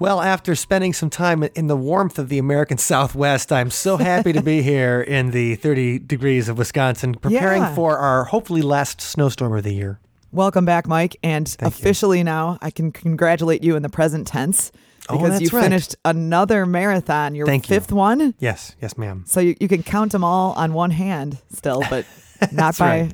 Well, after spending some time in the warmth of the American Southwest, I'm so happy to be here in the 30 degrees of Wisconsin, preparing Yeah. for our hopefully last snowstorm of the year. Welcome back, Mike. And Thank you. officially now, I can congratulate you in the present tense Oh, because that's you right. finished another marathon, your Thank you. fifth one. Yes, yes, ma'am. So you, you can count them all on one hand still, but not by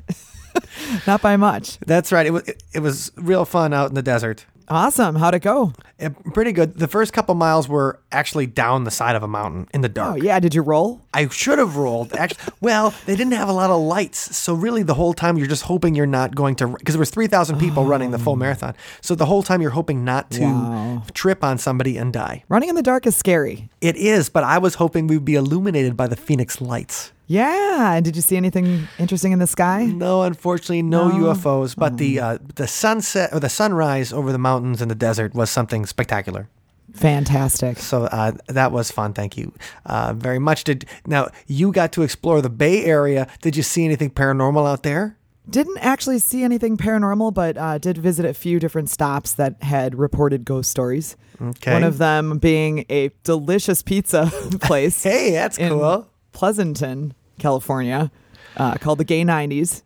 not by much. That's right. It was it was real fun out in the desert. Awesome. How'd it go? Eh, pretty good. The first couple miles were actually down the side of a mountain in the dark. Oh yeah, did you roll? I should have rolled. Actually, well, they didn't have a lot of lights, so really the whole time you're just hoping you're not going to because there was three thousand people running the full marathon. So the whole time you're hoping not to Wow. trip on somebody and die. Running in the dark is scary. It is, but I was hoping we'd be illuminated by the Phoenix lights. Yeah. And did you see anything interesting in the sky? No, unfortunately, no, No? UFOs. But the uh, the sunset or the sunrise over the mountains and the desert was something spectacular. Fantastic. So uh, that was fun. Thank you uh, very much. Did now you got to explore the Bay Area? Did you see anything paranormal out there? Didn't actually see anything paranormal, but uh, did visit a few different stops that had reported ghost stories. Okay. One of them being a delicious pizza place Hey, that's in cool. Pleasanton, California, uh, called the Gay 90s.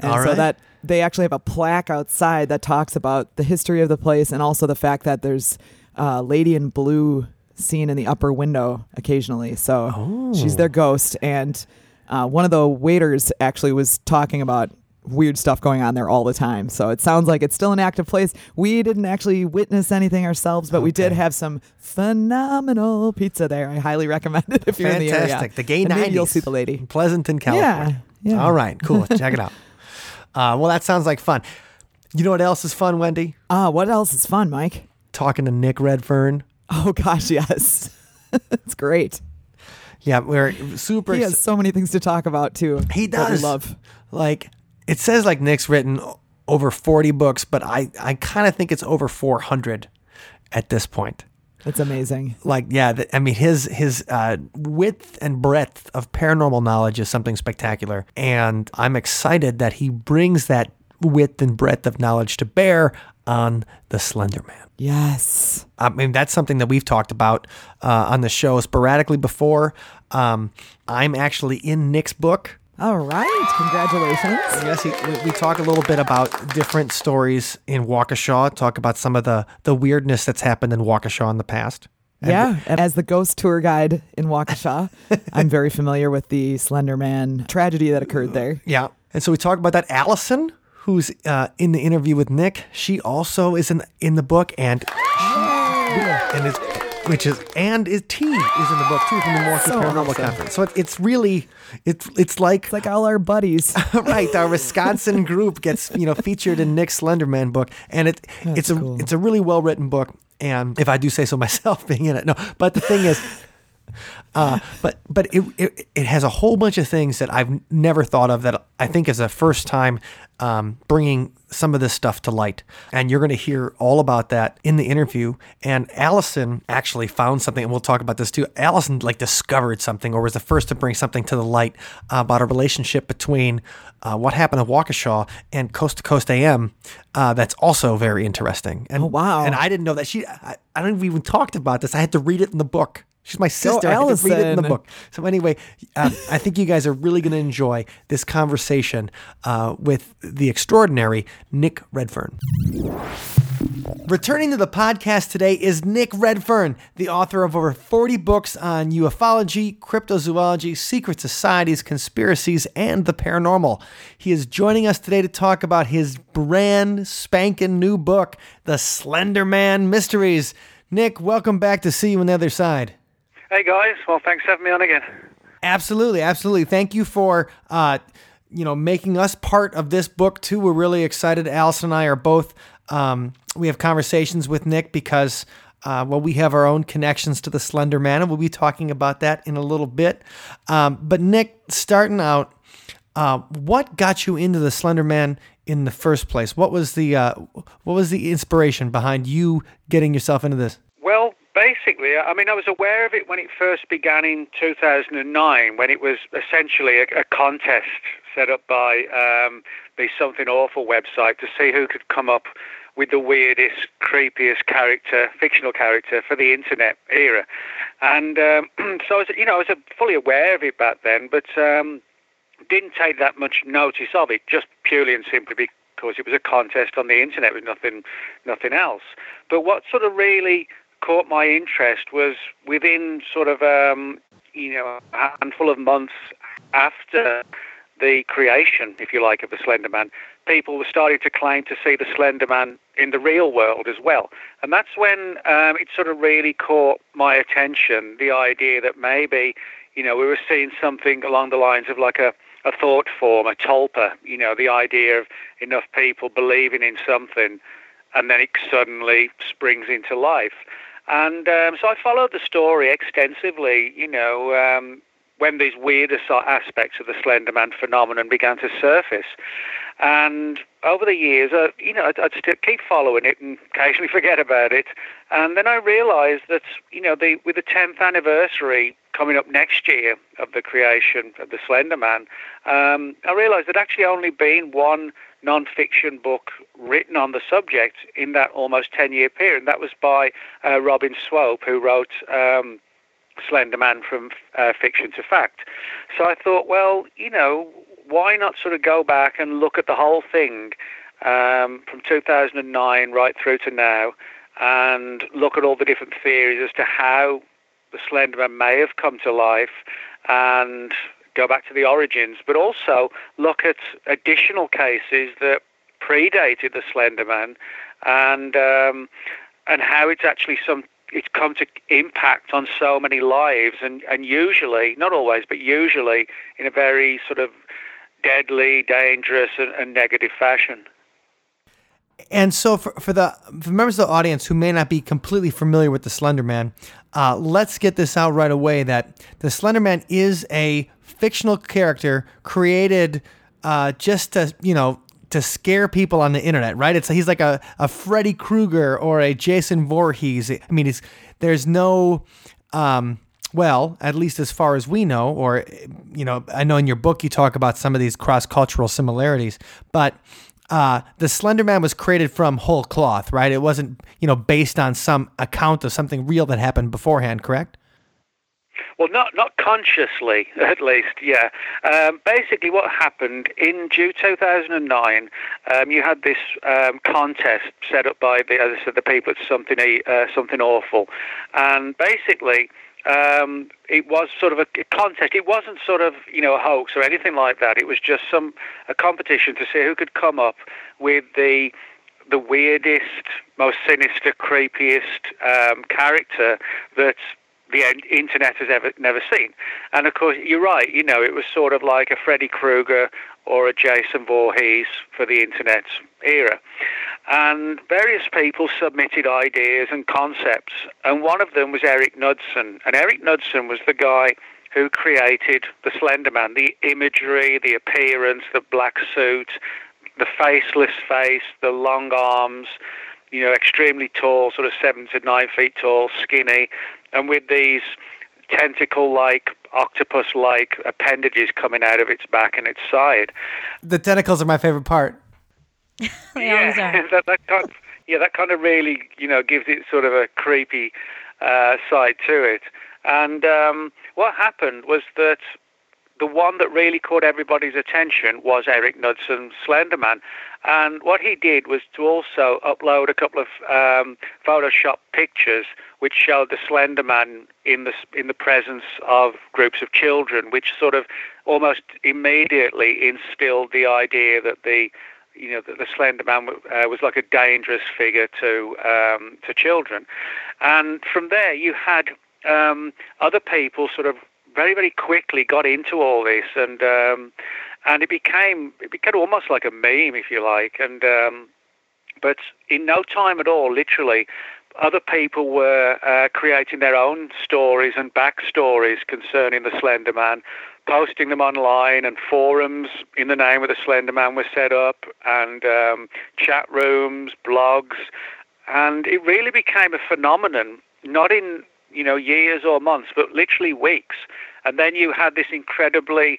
And All so that they actually have a plaque outside that talks about the history of the place and also the fact that there's a lady in blue seen in the upper window occasionally. So she's Oh. their ghost. And uh, one of the waiters actually was talking about weird stuff going on there all the time. So it sounds like it's still an active place. We didn't actually witness anything ourselves, but we did have some phenomenal pizza there. I highly recommend it if you're in the area. Fantastic. The Gay And 90s. you'll see the lady. in Pleasanton, California. Yeah, yeah. All right, cool. Check it out. Uh, well, that sounds like fun. You know what else is fun, Wendy? Ah, what else is fun, Mike? Talking to Nick Redfern. Oh gosh, yes. it's great. Yeah, we're super. He has so many things to talk about too. He does. love. Like it says, like Nick's written over forty books, but I I kind of think it's over four hundred at this point. It's amazing. Like yeah, the, I mean his his uh, width and breadth of paranormal knowledge is something spectacular, and I'm excited that he brings that width and breadth of knowledge to bear on the Slender Man. Yes. I mean, that's something that we've talked about uh, on the show sporadically before. Um, I'm actually in Nick's book. All right. Congratulations. Yes, we, we talk a little bit about different stories in Waukesha. Talk about some of the the weirdness that's happened in Waukesha in the past. And- Yeah. And as the ghost tour guide in Waukesha, I'm very familiar with the Slender Man tragedy that occurred there. yeah. And so we talk about that. Allison, who's uh, in the interview with Nick, she also is in in the book, and and is which is and is T is in the book too from the Milwaukee So Paranormal awesome. Conference. So it, it's really it's it's like It's like all our buddies. right, our Wisconsin group gets you know featured in Nick Slenderman book, and it it's a cool. it's a really well written book. And if I do say so myself, being in it, no. But the thing is, uh, but but it, it it has a whole bunch of things that I've never thought of that I think is a first time um, bringing some of this stuff to light. And you're going to hear all about that in the interview. And Allison actually found something, and we'll talk about this too. Allison like discovered something, or was the first to bring something to the light uh, about a relationship between uh, what happened at Waukesha and Coast to Coast AM. Uh, that's also very interesting. And Oh, wow. And I didn't know that she. I, I don't even talked about this. I had to read it in the book. She's my sister. I to read it in the book. So anyway, um, I think you guys are really going to enjoy this conversation uh, with the extraordinary Nick Redfern. Returning to the podcast today is Nick Redfern, the author of over 40 books on ufology, cryptozoology, secret societies, conspiracies, and the paranormal. He is joining us today to talk about his brand spanking new book, The Slender Man Mysteries. Nick, welcome back to See You on the Other Side. Hey guys, well thanks for having me on again. Absolutely, absolutely. Thank you for uh, you know making us part of this book too. We're really excited. Allison and I are both. Um, we have conversations with Nick because uh, well, we have our own connections to the Slender Man, and we'll be talking about that in a little bit. Um, but Nick, starting out, uh, what got you into the Slender Man in the first place? What was the uh, what was the inspiration behind you getting yourself into this? Basically, I mean, I was aware of it when it first began in 2009, when it was essentially a, a contest set up by um, the Something Awful website to see who could come up with the weirdest, creepiest character, fictional character for the internet era. And um, so I was, you know, I was fully aware of it back then, but um, didn't take that much notice of it, just purely and simply because it was a contest on the internet with nothing, nothing else. But what sort of really caught my interest was within sort of, um, you know, a handful of months after the creation, if you like, of the Slender Man, people were starting to claim to see the Slender Man in the real world as well. And that's when um, it sort of really caught my attention the idea that maybe, you know, we were seeing something along the lines of like a, a thought form, a tulpa, you know, the idea of enough people believing in something and then it suddenly springs into life. And um, so I followed the story extensively, you know, um, when these weirder aspects of the Slender Man phenomenon began to surface. And over the years, uh, you know, I'd, I'd still keep following it and occasionally forget about it. And then I realised that, you know, the, with the 10th anniversary coming up next year of the creation of the Slender Man, um, I realised there'd actually only been one non-fiction book written on the subject in that almost 10-year period. And that was by uh, Robin Swope, who wrote um, Slender Man from uh, fiction to fact. So I thought, well, you know, why not sort of go back and look at the whole thing um, from 2009 right through to now and look at all the different theories as to how the Slender Man may have come to life and go back to the origins, but also look at additional cases that predated the Slender Man and um, and how it's actually some it's come to impact on so many lives and, and usually, not always, but usually in a very sort of deadly, dangerous, and, and negative fashion. And so, for, for the for members of the audience who may not be completely familiar with the Slender Man, uh, let's get this out right away that the Slender Man is a fictional character created uh, just to, you know, to scare people on the internet, right? It's he's like a, a Freddy Krueger or a Jason Voorhees. I mean, he's there's no um, well, at least as far as we know, or you know, I know in your book you talk about some of these cross-cultural similarities, but uh, the Slender Man was created from whole cloth, right? It wasn't, you know, based on some account of something real that happened beforehand, correct? Well, not not consciously, at least. Yeah. Um, basically, what happened in June 2009, um, you had this um, contest set up by the, as I said, the people at something uh, something awful, and basically. Um, it was sort of a contest. It wasn't sort of you know a hoax or anything like that. It was just some a competition to see who could come up with the the weirdest, most sinister, creepiest um, character that the internet has ever never seen. And of course, you're right. You know, it was sort of like a Freddy Krueger or a Jason Voorhees for the internet era. And various people submitted ideas and concepts, and one of them was Eric Knudsen. And Eric Knudsen was the guy who created the Slender Man, the imagery, the appearance, the black suit, the faceless face, the long arms, you know, extremely tall, sort of seven to nine feet tall, skinny, and with these tentacle-like, octopus-like appendages coming out of its back and its side. The tentacles are my favorite part. yeah, that, that kind of, yeah, that kind of really, you know, gives it sort of a creepy uh, side to it. And um, what happened was that the one that really caught everybody's attention was Eric Knudsen's Slenderman. And what he did was to also upload a couple of um, Photoshop pictures which showed the Slenderman in the in the presence of groups of children, which sort of almost immediately instilled the idea that the you know, the, the Slender Man uh, was like a dangerous figure to um, to children, and from there you had um, other people sort of very very quickly got into all this, and um, and it became it became almost like a meme, if you like, and um, but in no time at all, literally, other people were uh, creating their own stories and backstories concerning the Slender Man, posting them online, and forums in the name of the Slender Man were set up, and um, chat rooms, blogs, and it really became a phenomenon. Not in you know years or months, but literally weeks. And then you had this incredibly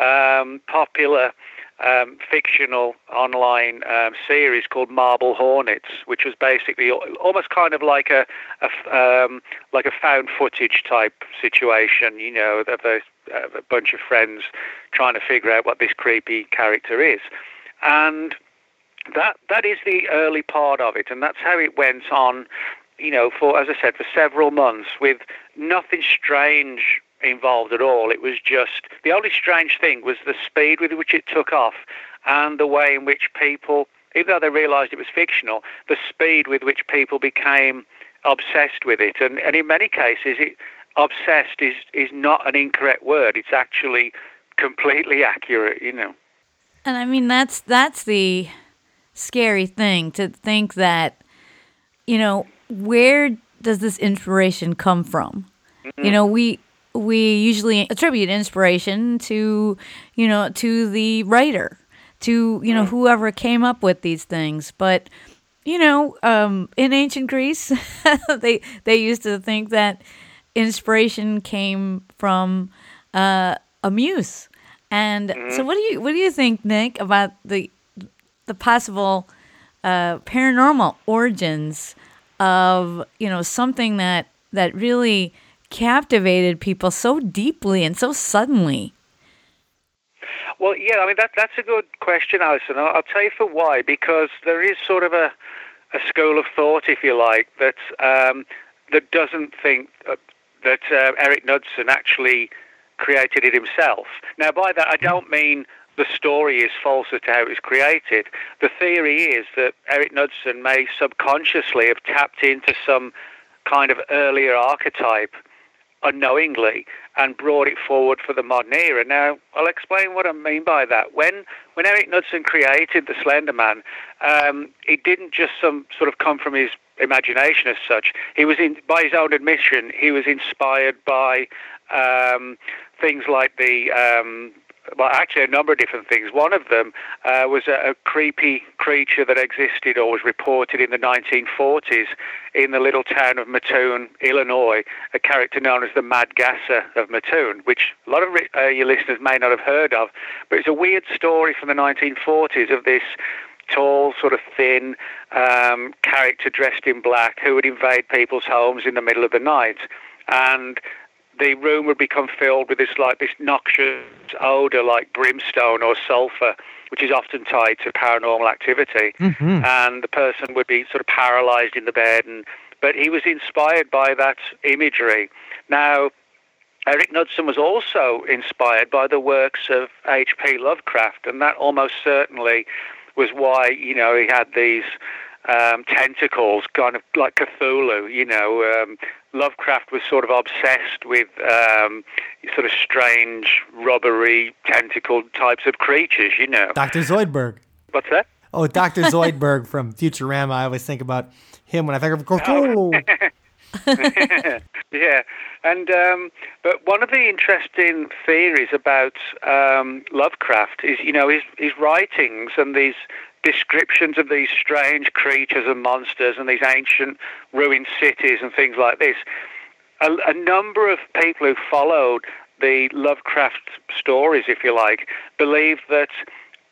um, popular um, fictional online um, series called Marble Hornets, which was basically almost kind of like a, a um, like a found footage type situation. You know, of a, of a bunch of friends trying to figure out what this creepy character is, and that that is the early part of it, and that's how it went on. You know, for as I said, for several months with nothing strange involved at all. It was just the only strange thing was the speed with which it took off and the way in which people, even though they realised it was fictional, the speed with which people became obsessed with it. And, and in many cases, it, obsessed is, is not an incorrect word. It's actually completely accurate, you know. And I mean, that's that's the scary thing to think that, you know, where does this inspiration come from? Mm-hmm. You know, we we usually attribute inspiration to, you know, to the writer, to, you know, whoever came up with these things. But, you know, um, in ancient Greece, they they used to think that inspiration came from uh, a muse. And mm-hmm. so, what do you what do you think, Nick, about the the possible uh, paranormal origins of you know something that that really captivated people so deeply and so suddenly? Well, yeah, I mean that that's a good question, Allison. I'll, I'll tell you for why. Because there is sort of a a school of thought, if you like, that um, that doesn't think that uh, Eric Knudsen actually created it himself. Now, by that, I don't mean the story is false as to how it was created. The theory is that Eric Knudsen may subconsciously have tapped into some kind of earlier archetype unknowingly and brought it forward for the modern era. Now, I'll explain what I mean by that. When when Eric Knudsen created the Slender Man, um, it didn't just some sort of come from his imagination as such. He was in, by his own admission, he was inspired by um, things like the um, well, actually a number of different things. One of them uh, was a, a, creepy creature that existed or was reported in the 1940s in the little town of Mattoon, Illinois, a character known as the Mad Gasser of Mattoon, which a lot of uh, your listeners may not have heard of. But it's a weird story from the 1940s of this tall, sort of thin um, character dressed in black who would invade people's homes in the middle of the night. And the room would become filled with this like this noxious odor like brimstone or sulfur which is often tied to paranormal activity mm-hmm. and the person would be sort of paralyzed in the bed and but he was inspired by that imagery now Eric Knudsen was also inspired by the works of H.P. Lovecraft and that almost certainly was why you know he had these um, tentacles, kind of like Cthulhu. You know, um, Lovecraft was sort of obsessed with um, sort of strange, rubbery, tentacled types of creatures. You know, Doctor Zoidberg. What's that? Oh, Doctor Zoidberg from Futurama. I always think about him when I think of Cthulhu. Oh. yeah, and um, but one of the interesting theories about um, Lovecraft is, you know, his his writings and these descriptions of these strange creatures and monsters and these ancient ruined cities and things like this. A, a number of people who followed the Lovecraft stories, if you like, believe that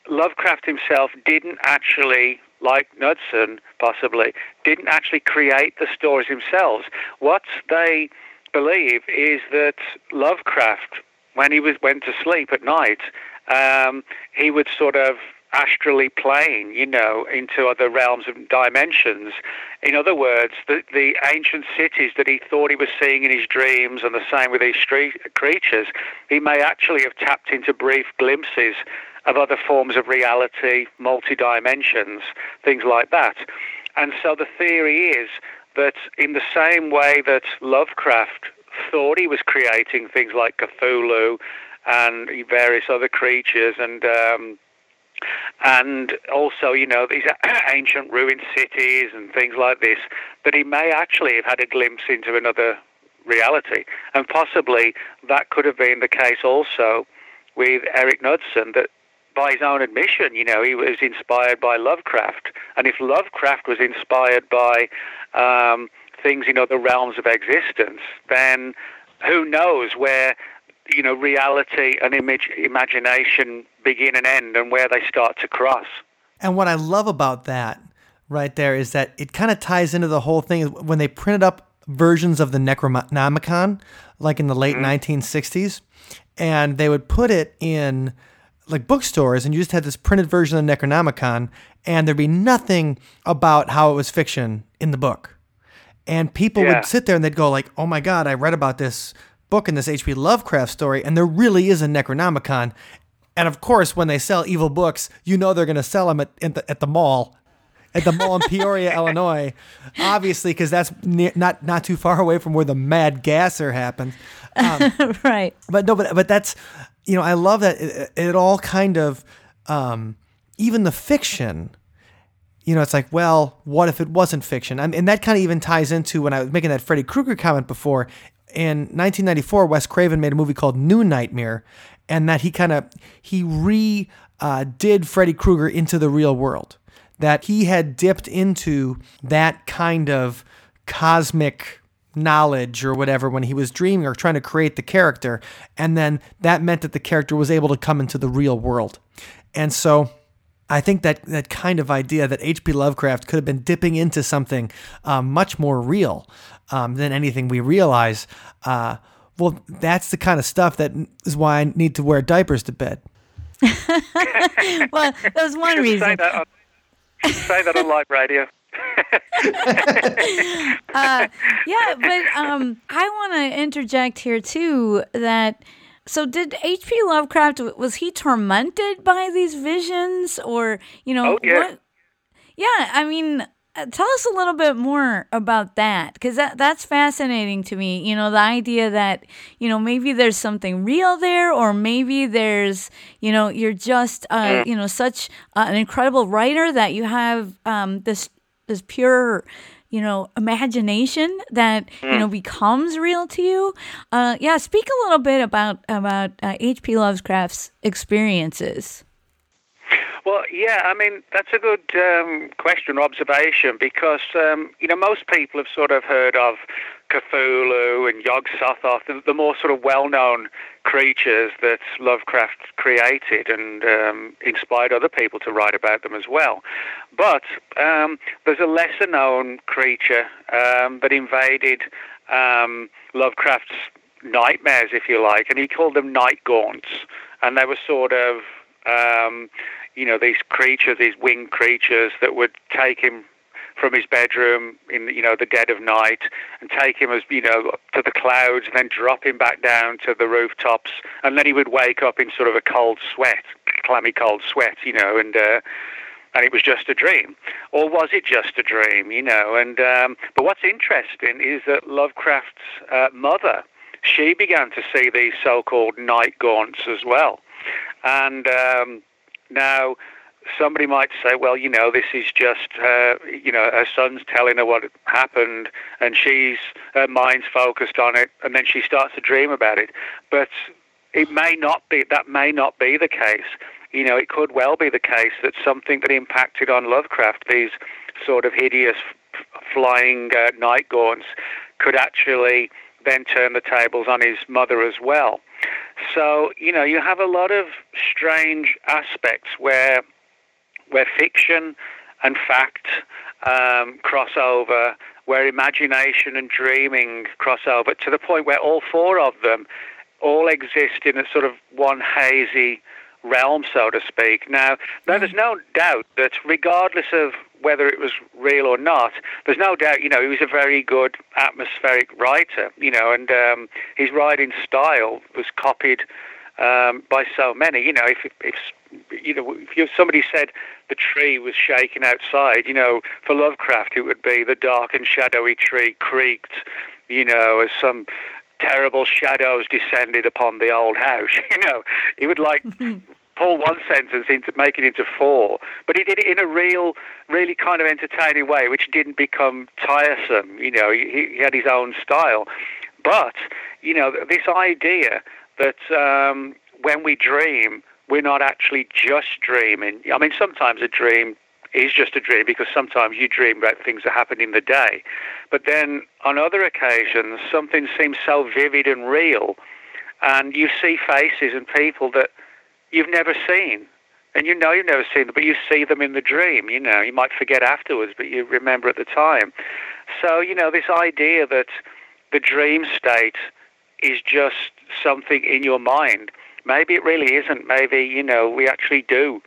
Lovecraft himself didn't actually, like Knudsen possibly, didn't actually create the stories themselves. What they believe is that Lovecraft, when he was went to sleep at night, um, he would sort of astrally plane, you know, into other realms and dimensions. In other words, the, the ancient cities that he thought he was seeing in his dreams, and the same with these street creatures, he may actually have tapped into brief glimpses of other forms of reality, multi dimensions, things like that. And so the theory is that in the same way that Lovecraft thought he was creating things like Cthulhu and various other creatures and um, and also, you know, these ancient ruined cities and things like this, that he may actually have had a glimpse into another reality. And possibly that could have been the case also with Eric Knudsen, that by his own admission, you know, he was inspired by Lovecraft. And if Lovecraft was inspired by um, things in other realms of existence, then who knows where you know reality and image imagination begin and end and where they start to cross and what i love about that right there is that it kind of ties into the whole thing when they printed up versions of the necronomicon like in the late mm-hmm. 1960s and they would put it in like bookstores and you just had this printed version of the necronomicon and there'd be nothing about how it was fiction in the book and people yeah. would sit there and they'd go like, "Oh my god, I read about this book in this H.P. Lovecraft story, and there really is a Necronomicon." And of course, when they sell evil books, you know they're going to sell them at, at, the, at the mall, at the mall in Peoria, Illinois, obviously, because that's ne- not not too far away from where the Mad Gasser happens. Um, right. But no, but but that's you know I love that it, it all kind of um, even the fiction you know, it's like, well, what if it wasn't fiction? and that kind of even ties into when I was making that Freddy Krueger comment before. In 1994, Wes Craven made a movie called New Nightmare, and that he kind of he re uh, did Freddy Krueger into the real world. That he had dipped into that kind of cosmic knowledge or whatever when he was dreaming or trying to create the character, and then that meant that the character was able to come into the real world. And so I think that that kind of idea that H.P. Lovecraft could have been dipping into something um, much more real um, than anything we realize. Uh, well, that's the kind of stuff that is why I need to wear diapers to bed. well, that was one reason. Say that on, say that on live radio. uh, yeah, but um, I want to interject here too that so did H.P. Lovecraft was he tormented by these visions or you know oh, yeah. what Yeah, I mean uh, tell us a little bit more about that cuz that that's fascinating to me. You know, the idea that you know maybe there's something real there or maybe there's you know you're just uh, mm. you know such uh, an incredible writer that you have um, this this pure you know imagination that you know hmm. becomes real to you uh, yeah speak a little bit about about hp uh, lovecraft's experiences well, yeah, I mean that's a good um, question, observation, because um, you know most people have sort of heard of Cthulhu and Yog Sothoth, the, the more sort of well-known creatures that Lovecraft created and um, inspired other people to write about them as well. But um, there's a lesser-known creature um, that invaded um, Lovecraft's nightmares, if you like, and he called them night gaunts, and they were sort of um, you know these creatures, these winged creatures that would take him from his bedroom in you know the dead of night and take him as you know to the clouds and then drop him back down to the rooftops. And then he would wake up in sort of a cold sweat clammy cold sweat you know and uh, and it was just a dream or was it just a dream you know and um, but what's interesting is that Lovecraft's uh, mother she began to see these so-called night gaunts as well and um, now somebody might say, well, you know, this is just, uh, you know, her son's telling her what happened, and she's her mind's focused on it, and then she starts to dream about it. But it may not be. That may not be the case. You know, it could well be the case that something that impacted on Lovecraft, these sort of hideous flying uh, night gaunts, could actually then turn the tables on his mother as well. So, you know, you have a lot of strange aspects where where fiction and fact um, cross over, where imagination and dreaming cross over, to the point where all four of them all exist in a sort of one hazy realm, so to speak. Now, now there's no doubt that regardless of whether it was real or not, there's no doubt, you know, he was a very good atmospheric writer, you know, and um, his writing style was copied um, by so many. You know, if, if you know, if somebody said the tree was shaking outside, you know, for Lovecraft it would be the dark and shadowy tree creaked, you know, as some terrible shadows descended upon the old house. You know, he would like pull one sentence into make it into four, but he did it in a real, really kind of entertaining way, which didn't become tiresome. You know, he, he had his own style, but you know, this idea that um, when we dream, we're not actually just dreaming. I mean, sometimes a dream is just a dream because sometimes you dream about things that happen in the day. But then on other occasions, something seems so vivid and real, and you see faces and people that you've never seen. And you know you've never seen them, but you see them in the dream. You know, you might forget afterwards, but you remember at the time. So, you know, this idea that the dream state is just something in your mind. Maybe it really isn't. Maybe, you know, we actually do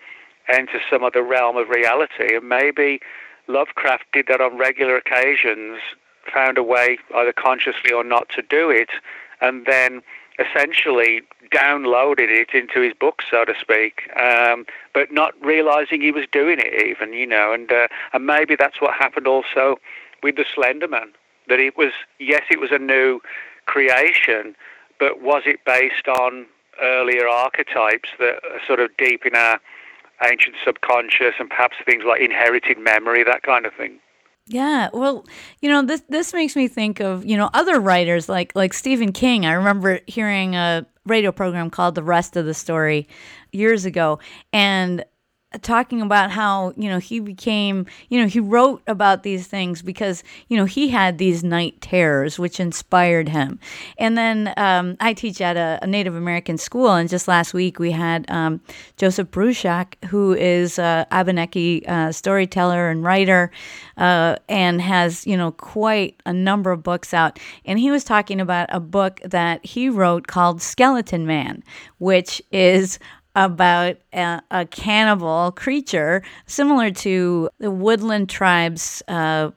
enter some other realm of reality. And maybe Lovecraft did that on regular occasions, found a way, either consciously or not, to do it, and then essentially downloaded it into his book, so to speak, um, but not realizing he was doing it even, you know. And, uh, and maybe that's what happened also with the Slender Man, that it was, yes, it was a new creation, but was it based on earlier archetypes that are sort of deep in our ancient subconscious and perhaps things like inherited memory, that kind of thing. Yeah, well, you know, this this makes me think of you know other writers like like Stephen King. I remember hearing a radio program called The Rest of the Story years ago, and talking about how you know he became you know he wrote about these things because you know he had these night terrors which inspired him. And then um, i teach at a, a, native american school and just last week we had um, joseph bruchac who is a abenaki uh, storyteller and writer uh, and has you know quite a number of books out. And he was talking about a book that he wrote called skeleton man which is about a, a, cannibal creature similar to the woodland tribes uh,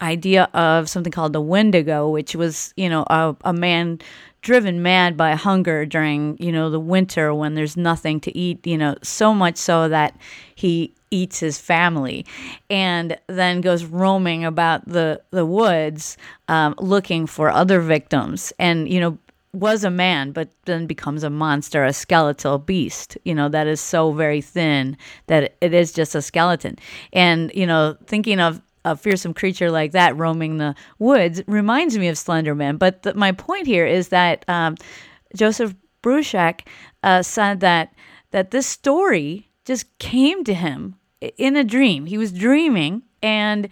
idea of something called the wendigo which was you know a, a man driven mad by hunger during you know the winter when there's nothing to eat you know so much so that he eats his family and then goes roaming about the the woods um, looking for other victims. And you know was a man, but then becomes a monster, a skeletal beast, you know, that is so very thin that it is just a skeleton. And, you know, thinking of a fearsome creature like that roaming the woods reminds me of Slenderman. But my point here is that um, Joseph Bruchac uh, said that that this story just came to him in a dream. He was dreaming, and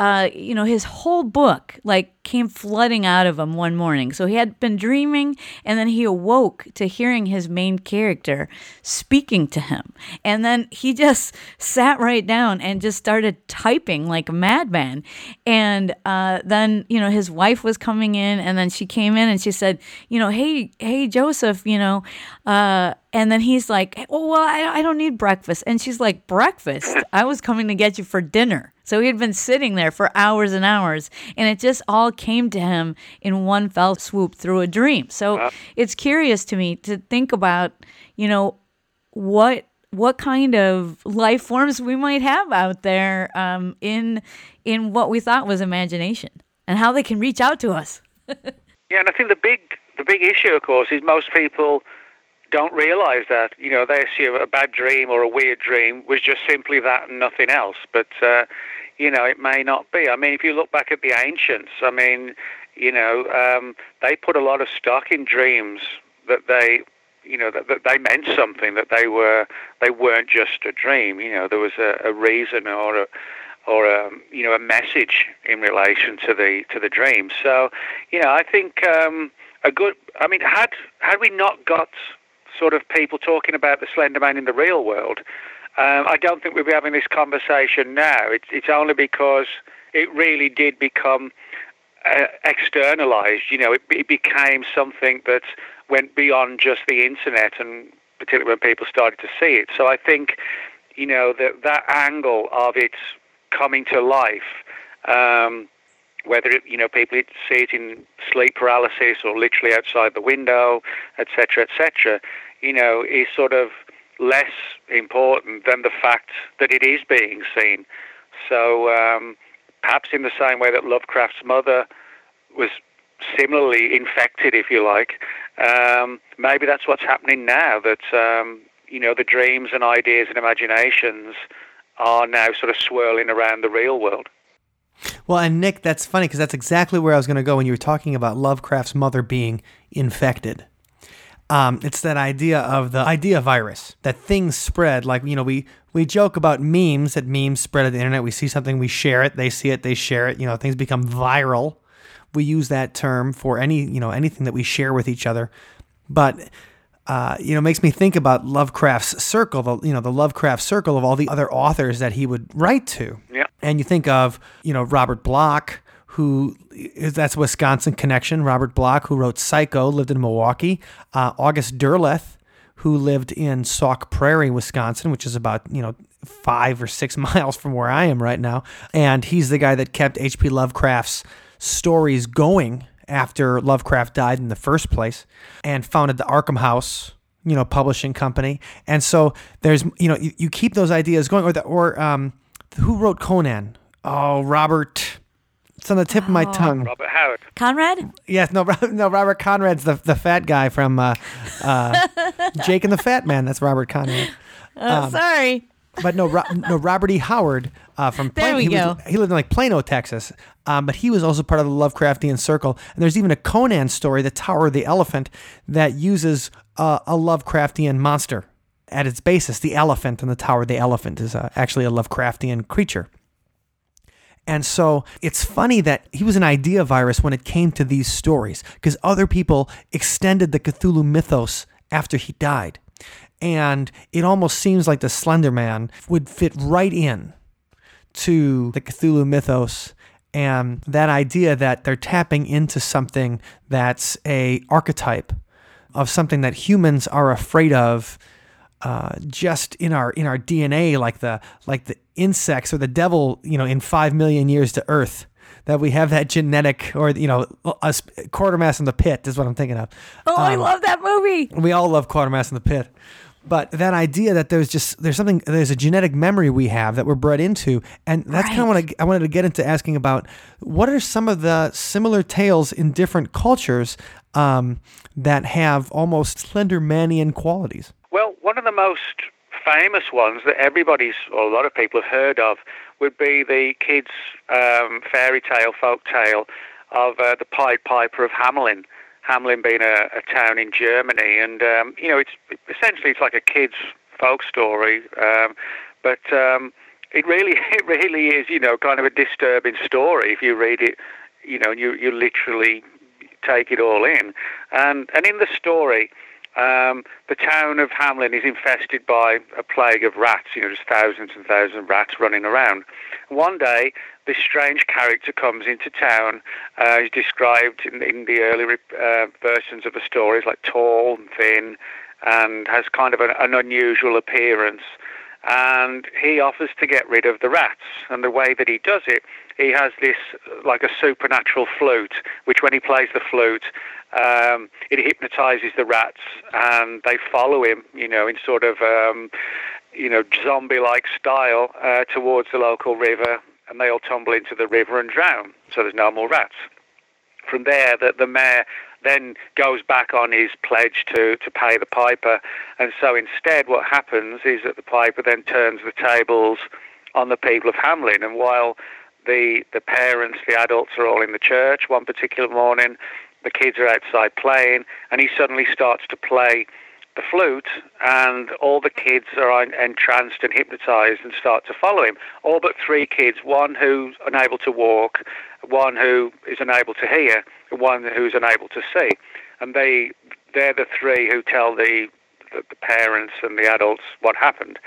uh, you know, his whole book like came flooding out of him one morning. So he had been dreaming and then he awoke to hearing his main character speaking to him. And then he just sat right down and just started typing like a madman. And uh, then, you know, his wife was coming in and then she came in and she said, you know, hey, hey, Joseph, you know, uh, and then he's like, oh, well, I, I don't need breakfast. And she's like, breakfast? I was coming to get you for dinner. So he had been sitting there for hours and hours, and it just all came to him in one fell swoop through a dream. So wow. it's curious to me to think about, you know, what what kind of life forms we might have out there um, in in what we thought was imagination, and how they can reach out to us. yeah, and I think the big the big issue, of course, is most people don't realize that. You know, they assume a bad dream or a weird dream was just simply that and nothing else. But uh, you know, it may not be. I mean, if you look back at the ancients, I mean, you know, um, they put a lot of stock in dreams that they, you know, that, that they meant something, that they were, they weren't just a dream. You know, there was a, a reason or a, or a, you know, a message in relation to the to the dream. So, you know, I think um, a good. I mean, had had we not got sort of people talking about the Slender Man in the real world, um, I don't think we'll be having this conversation now. It's, it's only because it really did become uh, externalized. You know, it, it became something that went beyond just the internet, and particularly when people started to see it. So I think, you know, that that angle of it coming to life. Um, whether it, you know people see it in sleep paralysis or literally outside the window, etc., etc., you know, is sort of less important than the fact that it is being seen. So um, perhaps in the same way that Lovecraft's mother was similarly infected, if you like, um, maybe that's what's happening now. That um, you know, the dreams and ideas and imaginations are now sort of swirling around the real world. Well, and Nick, that's funny because that's exactly where I was going to go when you were talking about Lovecraft's mother being infected. Um, it's that idea of the idea virus that things spread. Like you know, we we joke about memes that memes spread on the internet. We see something, we share it. They see it, they share it. You know, things become viral. We use that term for any you know anything that we share with each other. But uh, you know, makes me think about Lovecraft's circle, the you know the Lovecraft circle of all the other authors that he would write to. Yeah. And you think of you know Robert Bloch, who is that's Wisconsin connection. Robert Bloch, who wrote Psycho, lived in Milwaukee. Uh, August Derleth, who lived in Sauk Prairie, Wisconsin, which is about you know five or six miles from where I am right now. And he's the guy that kept H.P. Lovecraft's stories going after Lovecraft died in the first place and founded the Arkham House, you know, publishing company. And so there's, you know, you, you keep those ideas going. Or, the, or um, who wrote Conan? Oh, Robert. It's on the tip of my tongue. Robert Howard. Conrad? Yes, no, no. Robert Conrad's the the fat guy from uh, uh, Jake and the Fat Man. That's Robert Conrad. Oh, sorry. But no, Ro- no, Robert E. Howard uh, from There we he go. Was, he lived in like Plano, Texas, um, but he was also part of the Lovecraftian circle. And there's even a Conan story, The Tower of the Elephant, that uses uh, a Lovecraftian monster at its basis. The elephant in the Tower of the Elephant is uh, actually a Lovecraftian creature. And so it's funny that he was an idea virus when it came to these stories because other people extended the Cthulhu mythos after he died. And it almost seems like the Slender Man would fit right in to the Cthulhu mythos and that idea that they're tapping into something that's a archetype of something that humans are afraid of uh, just in our in our DNA, like the like the insects or the devil, you know, in five million years to Earth, that we have that genetic or you know, a Quatermass in the Pit is what I'm thinking of. Oh, I Um, love that movie. we all love Quatermass in the Pit. But that idea that there's just there's something there's a genetic memory we have that we're bred into, and that's kind of what I, I wanted to get into asking about. What are some of the similar tales in different cultures um, that have almost Slendermanian qualities? Well, one of the most famous ones that everybody's, or a lot of people have heard of, would be the kids' um, fairy tale, folk tale of uh, the Pied Piper of Hamelin. Hamelin being a, a town in Germany, and um, you know, it's essentially it's like a kids' folk story, um, but um, it really, it really is, you know, kind of a disturbing story if you read it, you know, and you you literally take it all in, and and in the story. Um, the town of Hamelin is infested by a plague of rats. You know, there's thousands and thousands of rats running around. One day, this strange character comes into town. Uh, he's described in, in the early uh, versions of the stories like tall and thin, and has kind of an, an unusual appearance. And he offers to get rid of the rats. And the way that he does it, he has this like a supernatural flute, which when he plays the flute, um, it hypnotizes the rats, and they follow him, you know, in sort of, um, you know, zombie-like style uh, towards the local river, and they all tumble into the river and drown. So there's no more rats. From there, the, the mayor then goes back on his pledge to, to pay the piper, and so instead, what happens is that the piper then turns the tables on the people of Hamelin, and while the the parents, the adults are all in the church one particular morning, the kids are outside playing, and he suddenly starts to play the flute, and all the kids are entranced and hypnotized and start to follow him. All but three kids, one who's unable to walk, one who is unable to hear, one who's unable to see. And they, they're the three who tell the, the, the parents and the adults what happened.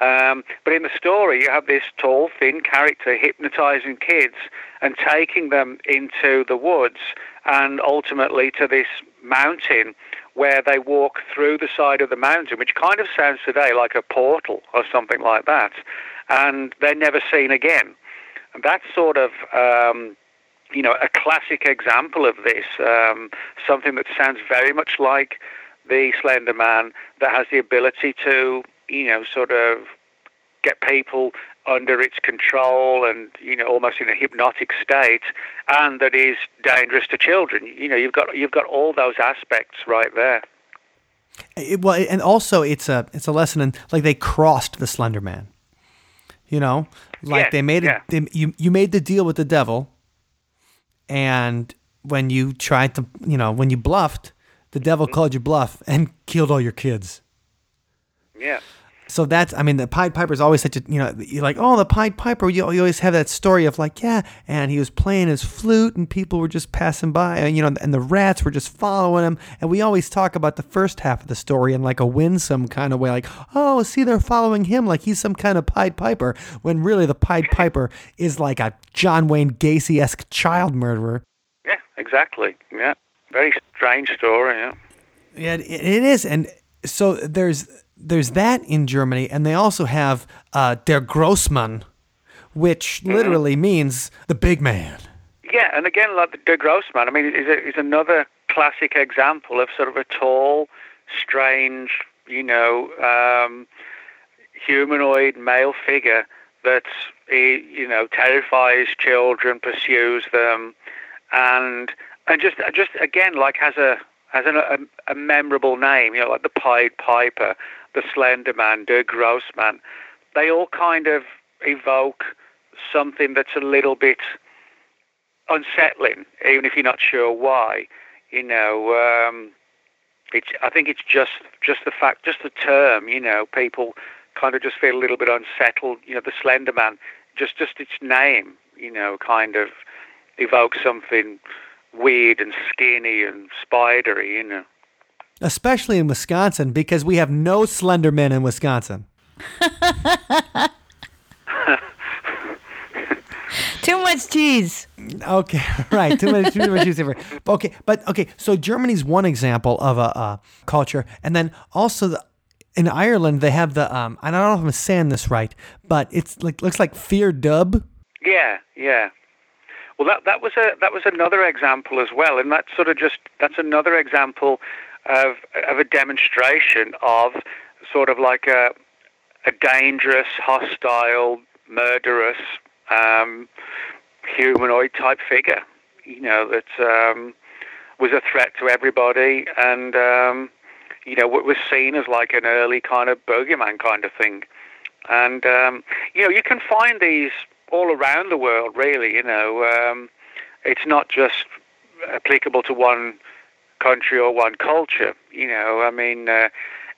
Um, but in the story, you have this tall, thin character hypnotizing kids and taking them into the woods and ultimately to this mountain where they walk through the side of the mountain, which kind of sounds today like a portal or something like that, and they're never seen again. And that's sort of, um, you know, a classic example of this, um, something that sounds very much like the Slender Man that has the ability to, you know, sort of get people under its control and you know almost in a hypnotic state and that is dangerous to children you know you've got you've got all those aspects right there It, well, and also it's a it's a lesson in like they crossed the Slender Man. You know, like Yeah, they made yeah. it. They, you you made the deal with the devil, and when you tried to, you know, when you bluffed, the devil Mm-hmm. called you bluff and killed all your kids. Yeah. So that's, I mean, the Pied Piper is always such a, you know, you're like, oh, the Pied Piper. You, you always have that story of like, yeah, and he was playing his flute and people were just passing by, and, you know, and the rats were just following him. And we always talk about the first half of the story in like a winsome kind of way, like, oh, see, they're following him like he's some kind of Pied Piper, when really the Pied Piper is like a John Wayne Gacy esque child murderer. Yeah, exactly. Yeah. Very strange story, yeah. Yeah, it, it is, and so there's there's that in Germany, and they also have uh, der Grossmann, which literally means the big man. Yeah, and again, like the, the Grossman, I mean, is, a, is another classic example of sort of a tall, strange, you know, um, humanoid male figure that, you know, terrifies children, pursues them, and and just just again, like has a has an, a, a memorable name, you know, like the Pied Piper, the Slender Man, Der Grossman. They all kind of evoke something that's a little bit unsettling, even if you're not sure why. You know, um, it's. I think it's just just the fact, just the term. You know, people kind of just feel a little bit unsettled. You know, the Slender Man, just just its name. You know, kind of evokes something weird and skinny and spidery. You know. Especially in Wisconsin, because we have no slender men in Wisconsin. Too much cheese. Okay, right. Too much, too much juicy for- Okay, but okay. So Germany's one example of a, a culture, and then also the, in Ireland they have the. Um, I don't know if I'm saying this right, but it's like looks like fear dub. Yeah, yeah. Well, that that was a that was another example as well, and that's sort of just that's another example of of a demonstration of sort of like a a dangerous, hostile, murderous, um, humanoid type figure. You know that um, was a threat to everybody, and um, you know what was seen as like an early kind of bogeyman kind of thing. And um, you know you can find these all around the world, really. You know, um, it's not just applicable to one country or one culture. You know, I mean, uh,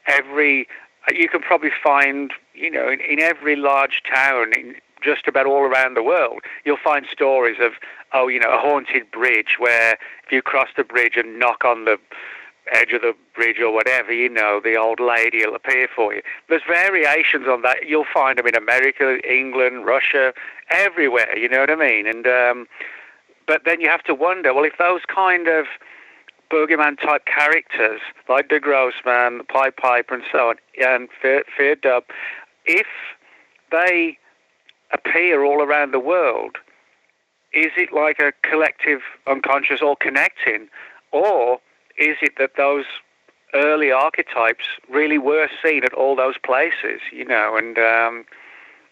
every you can probably find, you know, in, in every large town, in just about all around the world, you'll find stories of, oh, you know, a haunted bridge where if you cross the bridge and knock on the edge of the bridge or whatever, you know, the old lady will appear for you. There's variations on that. You'll find them in America, England, Russia, everywhere. You know what I mean? And um, but then you have to wonder, well, if those kind of boogeyman type characters like the Grossman, the Pied Piper, and so on, and Fear, Fear Dub, if they appear all around the world, is it like a collective unconscious all connecting, or is it that those early archetypes really were seen at all those places, you know, and um,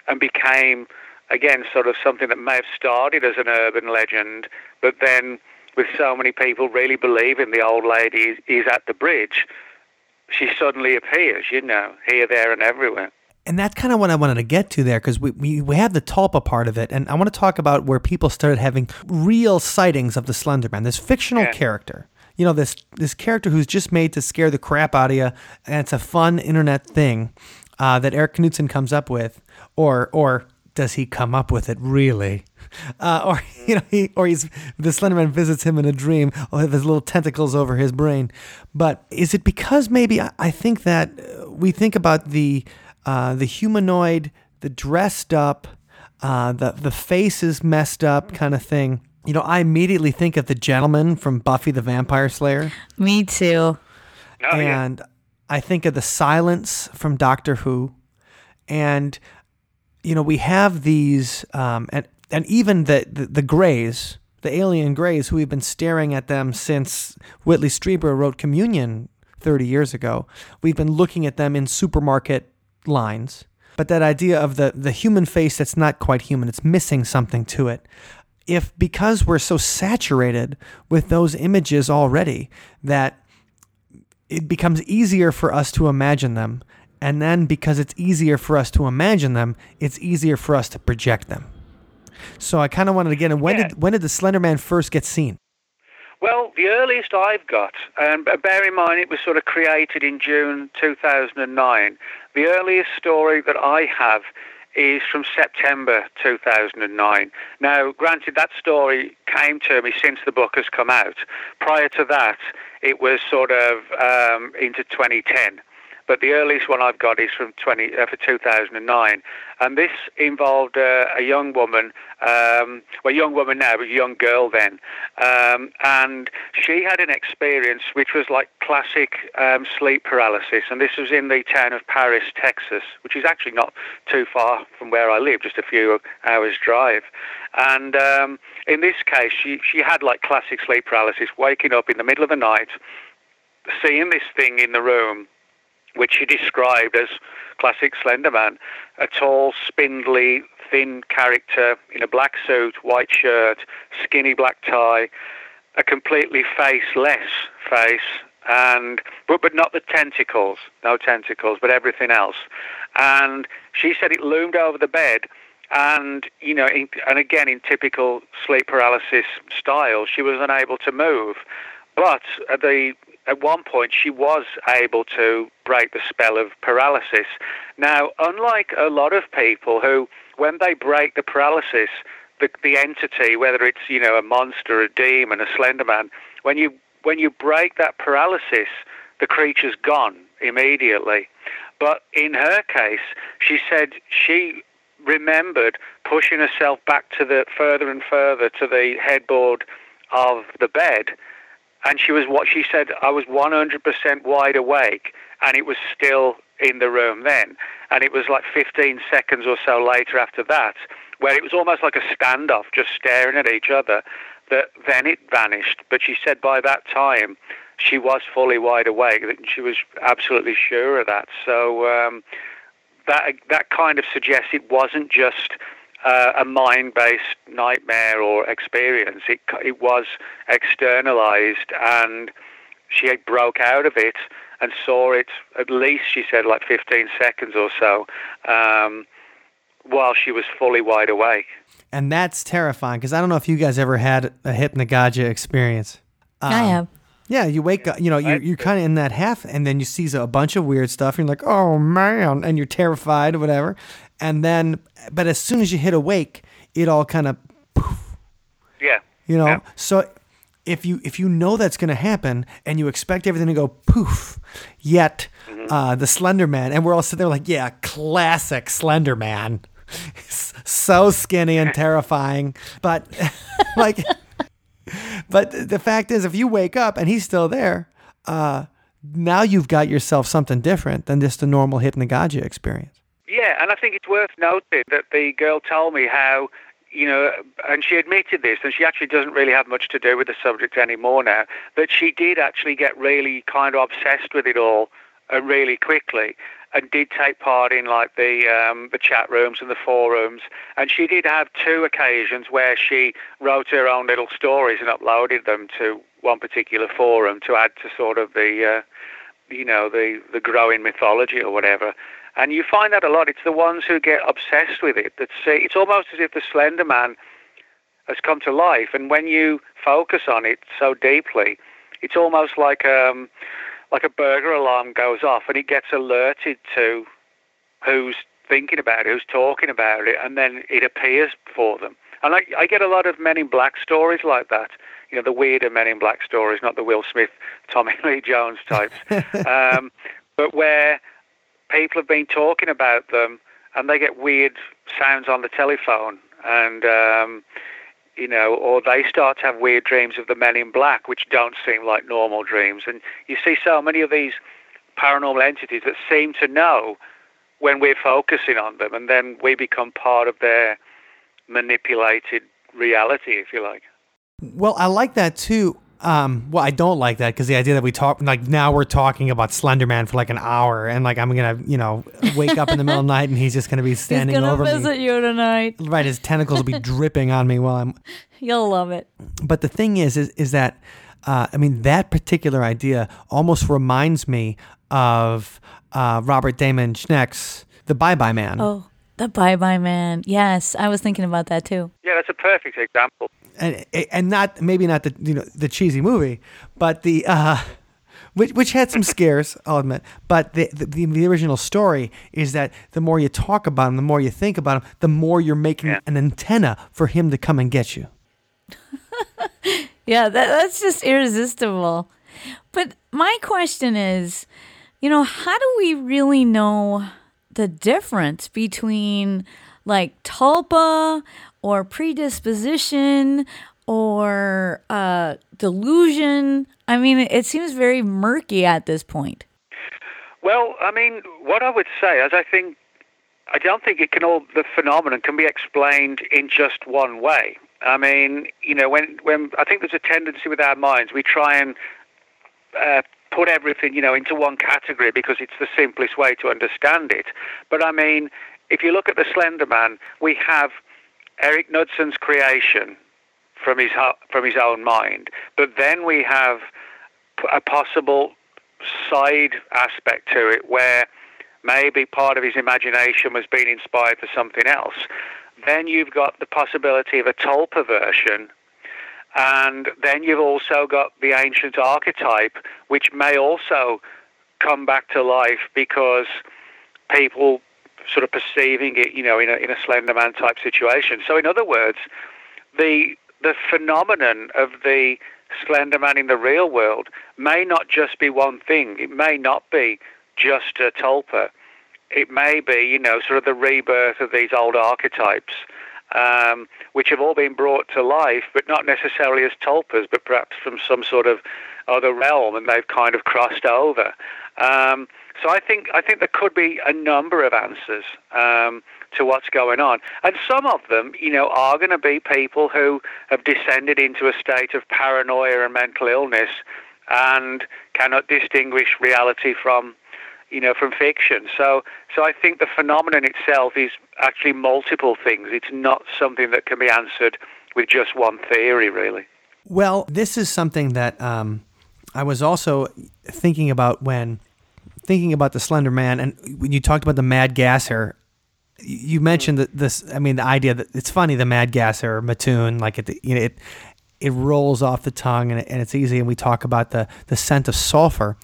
and became again sort of something that may have started as an urban legend, but then with so many people really believing the old lady is, at the bridge, she suddenly appears, you know, here, there, and everywhere. And that's kind of what I wanted to get to there because we, we, we have the Tulpa part of it. And I want to talk about where people started having real sightings of the Slender Man, this fictional Yeah. character. You know, this, this character who's just made to scare the crap out of you. And it's a fun internet thing uh, that Eric Knudsen comes up with. Or, or does he come up with it really? Uh, or you know, he or he's the Slenderman visits him in a dream with his little tentacles over his brain. But is it because maybe I, I think that uh, we think about the uh, the humanoid, the dressed up, uh, the the face is messed up kind of thing. You know, I immediately think of the gentleman from Buffy the Vampire Slayer, Me too. Oh, yeah. and I think of the silence from Doctor Who, and you know we have these um, and and even the, the the Greys, the alien Greys, who we've been staring at them since Whitley Strieber wrote Communion thirty years ago. We've been looking at them in supermarket lines, but that idea of the the human face that's not quite human, it's missing something to it. If because we're so saturated with those images already that it becomes easier for us to imagine them. And then because it's easier for us to imagine them, it's easier for us to project them. So I kind of wanted to get in. When Yeah. did when did the Slender Man first get seen? Well, the earliest I've got, and um, bear in mind it was sort of created in June 2009. The earliest story that I have is from September 2009. Now, granted, that story came to me since the book has come out. Prior to that, it was sort of um, into 2010. But the earliest one I've got is from 20 uh, for 2009, and this involved uh, a young woman, um, well, young woman now, but a young girl then, um, and she had an experience which was like classic um, sleep paralysis, and this was in the town of Paris, Texas, which is actually not too far from where I live, just a few hours drive. And um, in this case, she she had like classic sleep paralysis, waking up in the middle of the night, seeing this thing in the room which she described as classic Slender Man, a tall, spindly, thin character in a black suit, white shirt, skinny black tie, a completely faceless face, and but but not the tentacles, no tentacles, but everything else. And she said it loomed over the bed, and you know, in, and again in typical sleep paralysis style, she was unable to move. But at the at one point she was able to break the spell of paralysis. Now, unlike a lot of people who, when they break the paralysis, the, the entity, whether it's you know a monster, a demon, a slender man, when you when you break that paralysis, the creature's gone immediately. But in her case, she said she remembered pushing herself back to the further and further to the headboard of the bed and she was what she said I was 100% wide awake and it was still in the room then. And it was like 15 seconds or so later after that where it was almost like a standoff just staring at each other that then it vanished. But she said by that time she was fully wide awake she was absolutely sure of that. So um, that that kind of suggests it wasn't just uh, a mind-based nightmare or experience. It it was externalized, and she broke out of it and saw it at least she said like 15 seconds or so um, while she was fully wide awake. And that's terrifying because I don't know if you guys ever had a hypnagogia experience. I have. Yeah, you wake up, you know, you're, you're kind of in that half, and then you see a bunch of weird stuff, and you're like, oh man, and you're terrified or whatever. And then, but as soon as you hit awake, it all kind of, Yeah. you know, Yeah. so if you if you know that's going to happen and you expect everything to go poof, yet uh, the Slender Man, and we're all sitting there like, yeah, classic Slender Man, so skinny and terrifying, but like, but the fact is, if you wake up and he's still there, uh, now you've got yourself something different than just a normal hypnagogia experience. Yeah, and I think it's worth noting that the girl told me how, you know, and she admitted this, and she actually doesn't really have much to do with the subject anymore now, that she did actually get really kind of obsessed with it all uh, really quickly and did take part in like the um, the chat rooms and the forums. And she did have two occasions where she wrote her own little stories and uploaded them to one particular forum to add to sort of the, uh, you know, the, the growing mythology or whatever. And you find that a lot. It's the ones who get obsessed with it that say it's almost as if the Slender Man has come to life. And when you focus on it so deeply, it's almost like um, like a burglar alarm goes off, and it gets alerted to who's thinking about it, who's talking about it, and then it appears for them. And I, I get a lot of Men in Black stories like that. You know, the weirder Men in Black stories, not the Will Smith, Tommy Lee Jones types, um, but where people have been talking about them and they get weird sounds on the telephone and um, you know or they start to have weird dreams of the men in black which don't seem like normal dreams and you see so many of these paranormal entities that seem to know when we're focusing on them and then we become part of their manipulated reality if you like Well, I like that too. Um, well, I don't like that because the idea that we talk like now we're talking about Slenderman for like an hour, and like I'm gonna you know wake up in the middle of the night and he's just gonna be standing He's gonna over visit me. you tonight. Right, his tentacles will be dripping on me while I'm. You'll love it. But the thing is, is, is that uh, I mean, that particular idea almost reminds me of uh, Robert Damon Schneck's The Bye Bye Man. Oh, the Bye Bye Man. Yes, I was thinking about that too. Yeah, that's a perfect example. and and not maybe not the you know the cheesy movie, but the uh, which which had some scares, I'll admit. But the, the the original story is that the more you talk about him, the more you think about him, the more you're making Yeah. an antenna for him to come and get you. Yeah, that, that's just irresistible. But my question is, you know, how do we really know the difference between like tulpa or predisposition or uh, delusion? I mean, it seems very murky at this point. Well, I mean, what I would say is I think I don't think it can all the phenomenon can be explained in just one way. I mean, you know, when when I think there's a tendency with our minds, we try and uh, put everything, you know, into one category because it's the simplest way to understand it. But I mean, if you look at the Slender Man, we have Eric Knudsen's creation from his from his own mind, but then we have a possible side aspect to it where maybe part of his imagination was being inspired for something else. Then you've got the possibility of a Tulpa version, and then you've also got the ancient archetype, which may also come back to life because people sort of perceiving it, you know, in a, in a Slender Man type situation. So, in other words, the the phenomenon of the Slender Man in the real world may not just be one thing. It may not be just a tulpa. It may be, you know, sort of the rebirth of these old archetypes, um, which have all been brought to life, but not necessarily as tulpas, but perhaps from some sort of other realm, and they've kind of crossed over. Um, so I think I think there could be a number of answers um, to what's going on, and some of them, you know, are going to be people who have descended into a state of paranoia and mental illness, and cannot distinguish reality from, you know, from fiction. So so I think the phenomenon itself is actually multiple things. It's not something that can be answered with just one theory, really. Well, this is something that um, I was also thinking about when thinking about the Slender Man, and when you talked about the Mad Gasser, you mentioned that this. I mean, the idea that it's funny the Mad Gasser Mattoon, like it, you know, it it rolls off the tongue and, and it's easy. And we talk about the the scent of sulfur,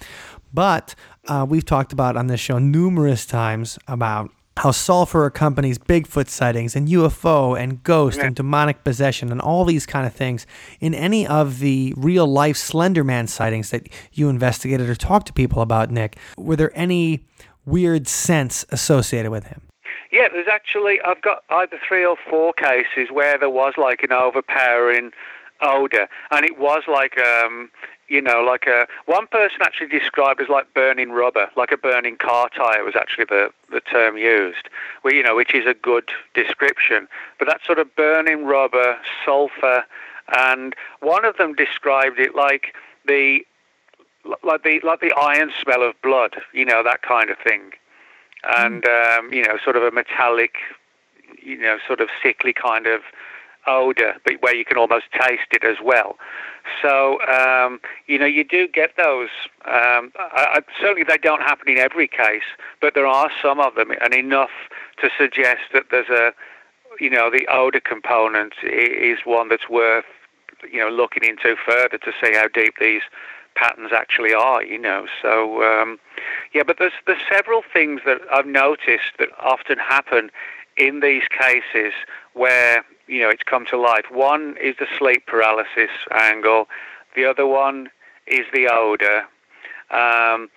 but uh, we've talked about on this show numerous times about how sulfur accompanies Bigfoot sightings and UFO and ghost and demonic possession and all these kind of things in any of the real life Slender Man sightings that you investigated or talked to people about, Nick. Were there any weird scents associated with him? Yeah, there's actually I've got either three or four cases where there was like an overpowering odor, and it was like um, you know, like a one person actually described as like burning rubber, like a burning car tire was actually the the term used. Well, you know, which is a good description. But that sort of burning rubber, sulfur, and one of them described it like the like the like the iron smell of blood, you know, that kind of thing and um, you know, sort of a metallic, you know, sort of sickly kind of odor, but where you can almost taste it as well. So um, you know, you do get those. Um, I, I, certainly, they don't happen in every case, but there are some of them, and enough to suggest that there's a, you know, the odor component is one that's worth, you know, looking into further to see how deep these patterns actually are, you know. So um, yeah, but there's there's several things that I've noticed that often happen in these cases where you know it's come to life. One is the sleep paralysis angle. The other one is the odor. Um,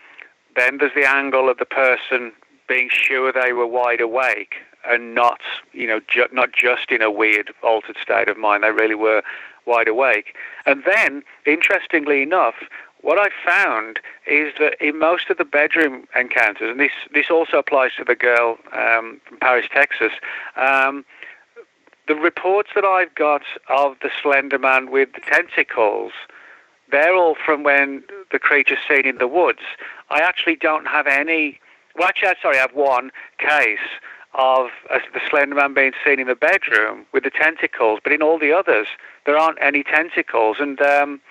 then there's the angle of the person being sure they were wide awake and not, you know, ju- not just in a weird altered state of mind. They really were wide awake. And then, interestingly enough, what I found is that in most of the bedroom encounters, and this this also applies to the girl um, from Paris, Texas. Um, the reports that I've got of the Slender Man with the tentacles, they're all from when the creature's seen in the woods. I actually don't have any. Well, actually, sorry, I have one case of uh, the Slender Man being seen in the bedroom with the tentacles, but in all the others, there aren't any tentacles. And um,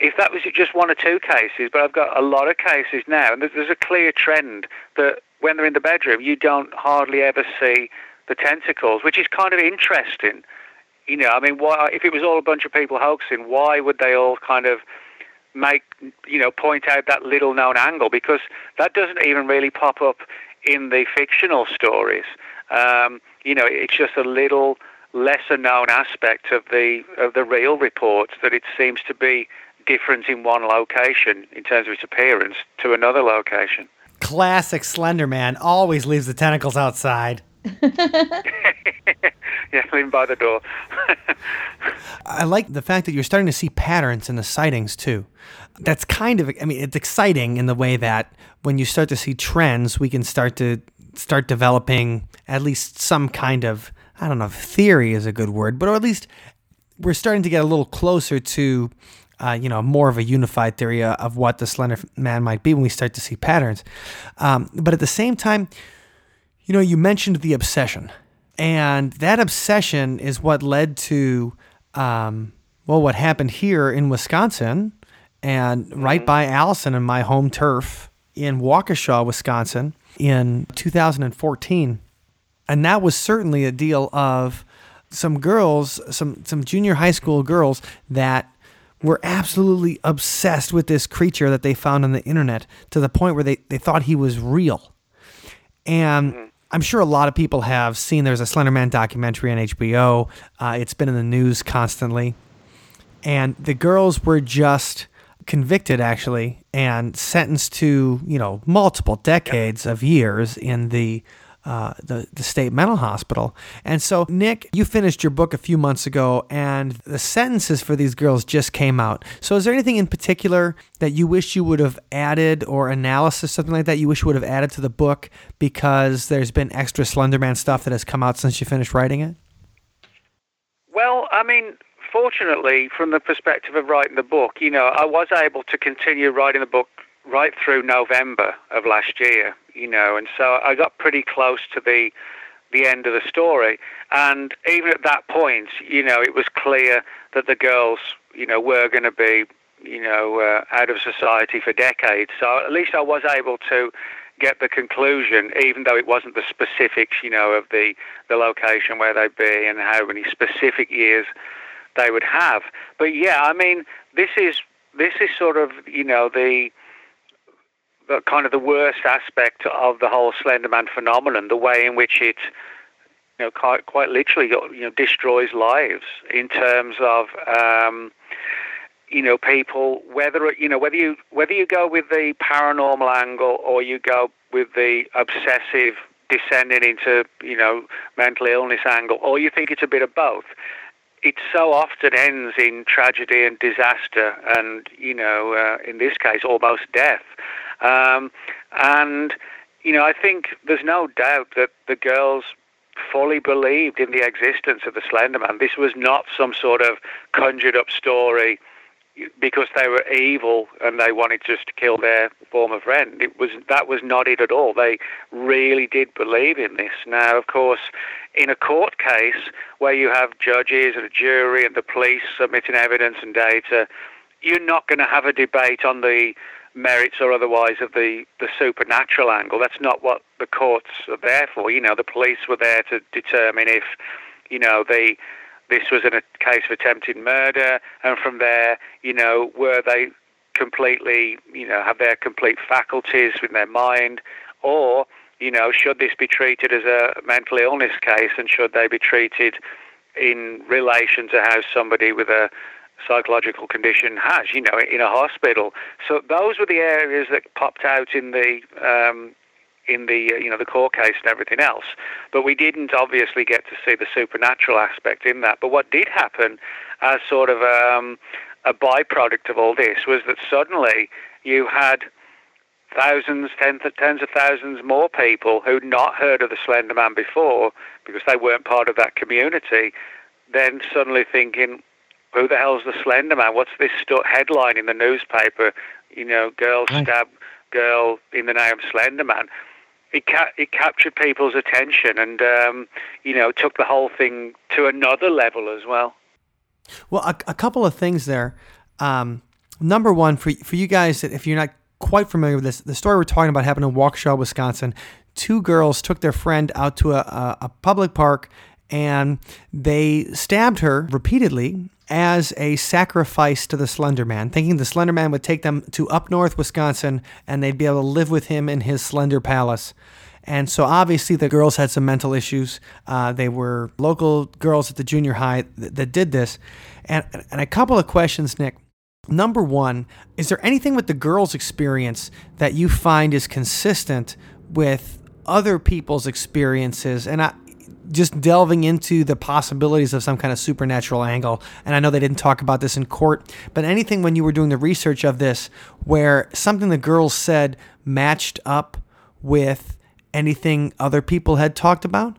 if that was just one or two cases, but I've got a lot of cases now, and there's a clear trend that when they're in the bedroom, you don't hardly ever see the tentacles, which is kind of interesting. You know, I mean, why if it was all a bunch of people hoaxing, why would they all kind of make you know point out that little known angle because that doesn't even really pop up in the fictional stories. Um, you know, it's just a little lesser known aspect of the of the real reports that it seems to be different in one location in terms of its appearance to another location. Classic Slender Man always leaves the tentacles outside. yeah, leaving by the door. I like the fact that you're starting to see patterns in the sightings too. That's kind of, I mean, it's exciting in the way that when you start to see trends, we can start to start developing at least some kind of, I don't know theory is a good word, but or at least we're starting to get a little closer to, uh, you know, more of a unified theory of what the Slender Man might be when we start to see patterns. Um, but at the same time, you know, you mentioned the obsession, and that obsession is what led to, um, well, what happened here in Wisconsin and right by Allison and my home turf in Waukesha, Wisconsin in 2014. And that was certainly a deal of some girls, some, some junior high school girls that were absolutely obsessed with this creature that they found on the internet to the point where they, they thought he was real. And I'm sure a lot of people have seen there's a Slenderman documentary on HBO. Uh, it's been in the news constantly. And the girls were just convicted, actually, and sentenced to, you know, multiple decades of years in the uh, the, the state mental hospital. And so, Nick, you finished your book a few months ago, and the sentences for these girls just came out. So, is there anything in particular that you wish you would have added, or analysis, something like that, you wish you would have added to the book because there's been extra Slenderman stuff that has come out since you finished writing it? Well, I mean, fortunately, from the perspective of writing the book, you know, I was able to continue writing the book right through November of last year, you know, and so I got pretty close to the the end of the story. And even at that point, you know, it was clear that the girls, you know, were going to be, you know, uh, out of society for decades. So at least I was able to get the conclusion, even though it wasn't the specifics, you know, of the the location where they'd be and how many specific years they would have. But yeah, I mean, this is this is sort of you know the the kind of the worst aspect of the whole Slenderman phenomenon, the way in which it you know quite quite literally you know destroys lives in terms of um, you know people whether you know whether you whether you go with the paranormal angle or you go with the obsessive descending into you know mental illness angle or you think it's a bit of both it so often ends in tragedy and disaster, and you know, uh, in this case, almost death. Um, and you know, I think there's no doubt that the girls fully believed in the existence of the Slender Man. This was not some sort of conjured up story because they were evil and they wanted just to kill their former friend. It was that was not it at all. They really did believe in this. Now, of course, in a court case where you have judges and a jury and the police submitting evidence and data, you're not going to have a debate on the merits or otherwise of the, the supernatural angle. That's not what the courts are there for. You know, the police were there to determine if, you know, the this was in a case of attempted murder, and from there, you know, were they completely, you know, have their complete faculties in their mind, or you know, should this be treated as a mental illness case, and should they be treated in relation to how somebody with a psychological condition has, you know, in a hospital. So those were the areas that popped out in the um, in the uh, you know the court case and everything else. But we didn't obviously get to see the supernatural aspect in that. But what did happen as sort of um, a byproduct of all this was that suddenly you had thousands, tens of, tens of thousands more people who'd not heard of the Slender Man before because they weren't part of that community, then suddenly thinking, who the hell's the Slender Man? What's this st- headline in the newspaper? You know, girl Right. stab girl in the name of Slender Man. It, ca- it captured people's attention and, um, you know, took the whole thing to another level as well. Well, a, a couple of things there. Um, number one for for you guys, if you're not quite familiar with this, the story we're talking about happened in Waukesha, Wisconsin. Two girls took their friend out to a, a, a public park and they stabbed her repeatedly as a sacrifice to the Slender Man, thinking the Slender Man would take them to up north Wisconsin and they'd be able to live with him in his slender palace. And so obviously the girls had some mental issues. Uh, they were local girls at the junior high that, that did this. And, and a couple of questions, Nick. Number one, is there anything with the girls' experience that you find is consistent with other people's experiences? And I, just delving into the possibilities of some kind of supernatural angle. And I know they didn't talk about this in court, but anything when you were doing the research of this where something the girls said matched up with anything other people had talked about?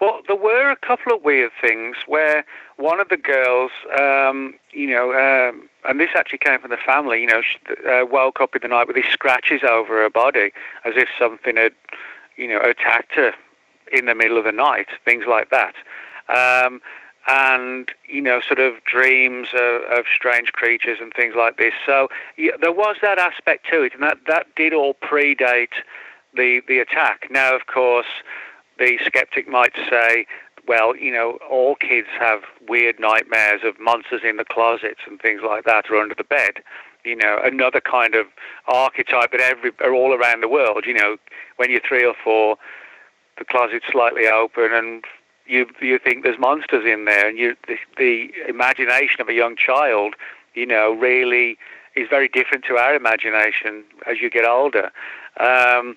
Well, there were a couple of weird things where one of the girls, um, you know, um, and this actually came from the family, you know, she, uh, woke up in the night with these scratches over her body as if something had, you know, attacked her in the middle of the night, things like that. Um, and you know, sort of dreams of, of, strange creatures and things like this. So yeah, there was that aspect to it, and that that did all predate the the attack. Now, of course, the skeptic might say, well, you know, all kids have weird nightmares of monsters in the closets and things like that, or under the bed. You know, another kind of archetype that every are all around the world. You know, when you're three or four, the closet's slightly open and you you think there's monsters in there, and you the, the imagination of a young child, you know, really is very different to our imagination as you get older. Um,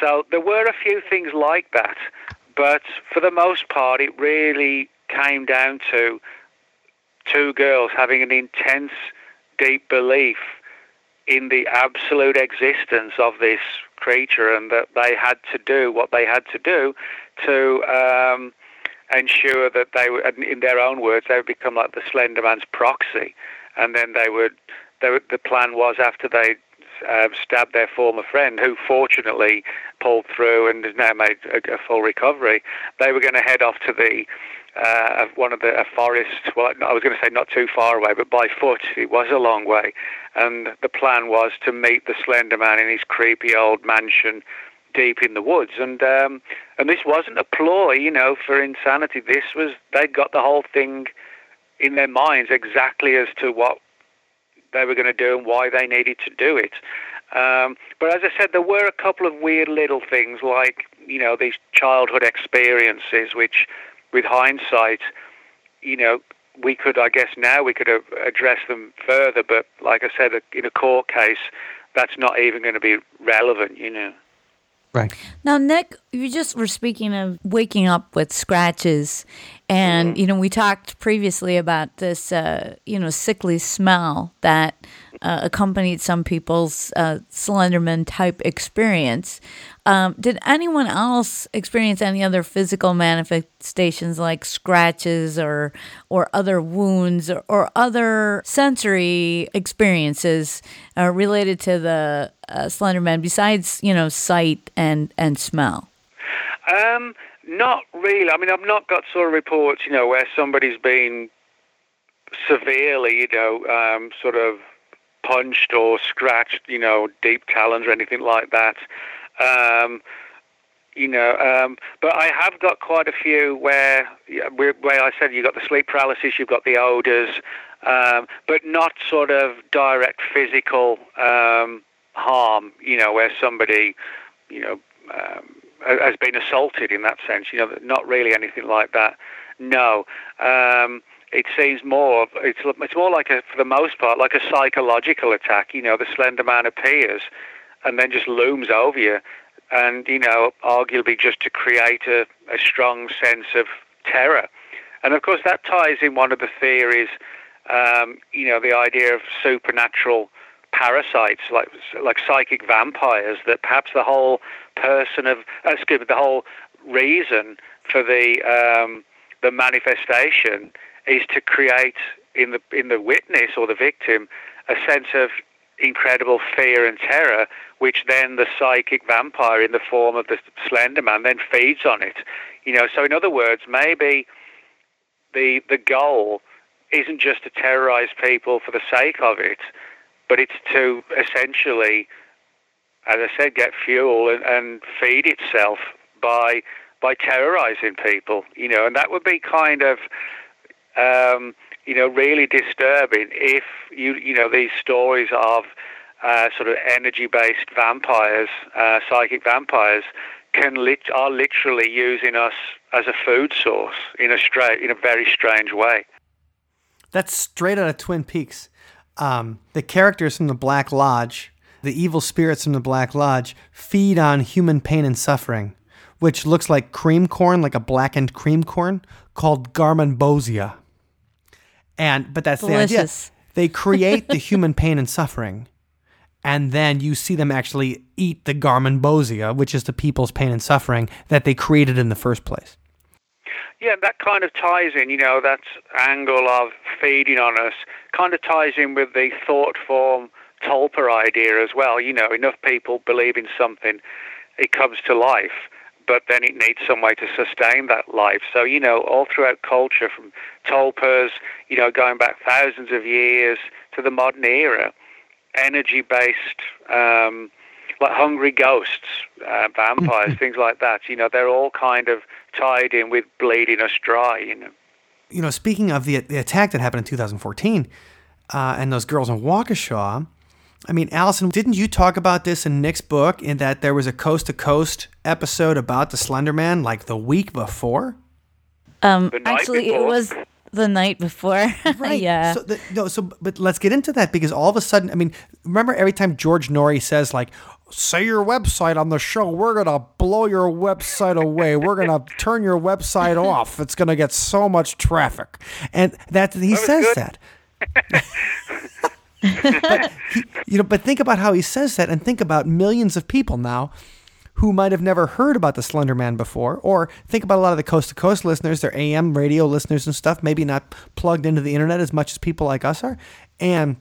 so there were a few things like that, but for the most part, it really came down to two girls having an intense, deep belief in the absolute existence of this creature and that they had to do what they had to do to um, ensure that they would, in their own words, they would become like the Slender Man's proxy. And then they would, they would the plan was after they uh, stabbed their former friend, who fortunately pulled through and has now made a, a full recovery, they were going to head off to the uh, one of the a forest. Well, I was going to say not too far away, but by foot it was a long way. And the plan was to meet the Slender Man in his creepy old mansion deep in the woods. And um, and this wasn't a ploy, you know, for insanity. This was they'd got the whole thing in their minds exactly as to what they were going to do and why they needed to do it. Um, but as I said, there were a couple of weird little things like you know these childhood experiences which with hindsight, you know, we could, I guess, now we could address them further. But like I said, in a court case, that's not even going to be relevant, you know. Right. Now, Nick, you just were speaking of waking up with scratches. And, mm-hmm. you know, we talked previously about this, uh, you know, sickly smell that uh, accompanied some people's uh, Slenderman type experience. Um, did anyone else experience any other physical manifestations like scratches or or other wounds or, or other sensory experiences uh, related to the uh, Slenderman besides you know sight and and smell? Um, not really. I mean, I've not got sort of reports, you know, where somebody's been severely, you know, um, sort of punched or scratched, you know, deep talons or anything like that. Um, you know, um, but I have got quite a few where, where I said you've got the sleep paralysis, you've got the odors, um, but not sort of direct physical um, harm. You know, where somebody, you know, um, has been assaulted in that sense. You know, not really anything like that. No. Um, it seems more it's it's more like a for the most part like a psychological attack. You know, the Slender Man appears and then just looms over you, and you know, arguably just to create a, a strong sense of terror. And of course, that ties in one of the theories, um, you know, the idea of supernatural parasites, like like psychic vampires. That perhaps the whole person of, uh, excuse me, the whole reason for the um, the manifestation is to create in the in the witness or the victim a sense of incredible fear and terror, which then the psychic vampire in the form of the Slender Man then feeds on it. You know, so in other words, maybe the the goal isn't just to terrorize people for the sake of it, but it's to essentially, as I said, get fuel and, and feed itself by by terrorizing people. You know, and that would be kind of. Um, you know, really disturbing if you, you know, these stories of uh, sort of energy-based vampires, uh, psychic vampires, can lit- are literally using us as a food source in a stra- in a very strange way. That's straight out of Twin Peaks. Um, the characters from the Black Lodge, the evil spirits from the Black Lodge, feed on human pain and suffering, which looks like cream corn, like a blackened cream corn, called garmonbozia. And but that's Delicious. the idea. They create the human pain and suffering, and then you see them actually eat the garmonbozia, which is the people's pain and suffering that they created in the first place. Yeah, that kind of ties in, you know, that angle of feeding on us kind of ties in with the thought form tulpa idea as well. You know, enough people believe in something, it comes to life, but then it needs some way to sustain that life. So, you know, all throughout culture, from tulpas, you know, going back thousands of years to the modern era, energy based. Um, like hungry ghosts, uh, vampires, things like that. You know, they're all kind of tied in with bleeding us dry. You know. you know, speaking of the, the attack that happened in 2014 uh, and those girls in Waukesha, I mean, Allison, didn't you talk about this in Nick's book in that there was a coast to coast episode about the Slender Man like the week before? Um, The night actually, it was the night before. right. yeah. So the, no, so but let's get into that because all of a sudden, I mean, remember every time George Noory says like, "Say your website on the show, we're gonna blow your website away. We're gonna turn your website off. It's gonna get so much traffic," and that he was says good. that. But you know, but think about how he says that, and think about millions of people now who might have never heard about the Slender Man before, or think about a lot of the coast to coast listeners, their AM radio listeners and stuff, maybe not plugged into the internet as much as people like us are, and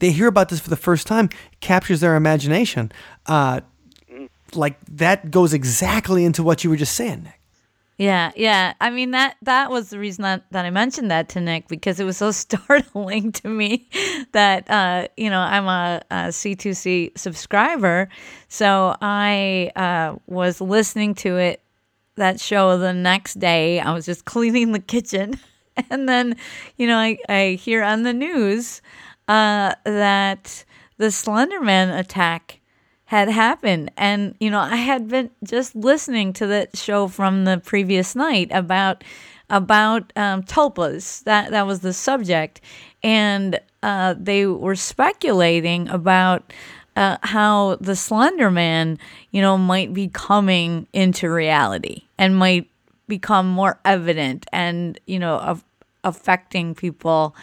they hear about this for the first time, captures their imagination. Uh, like that goes exactly into what you were just saying, Nick. Yeah, yeah. I mean that that was the reason that, that I mentioned that to Nick because it was so startling to me that uh, you know I'm a a C2C subscriber, so I uh, was listening to it that show the next day. I was just cleaning the kitchen, and then you know I I hear on the news uh, that the Slenderman attack had happened. And you know i had been just listening to the show from the previous night about about um, tulpas. That that was the subject. And uh, they were speculating about uh, how the slender man you know might be coming into reality and might become more evident and you know of affecting people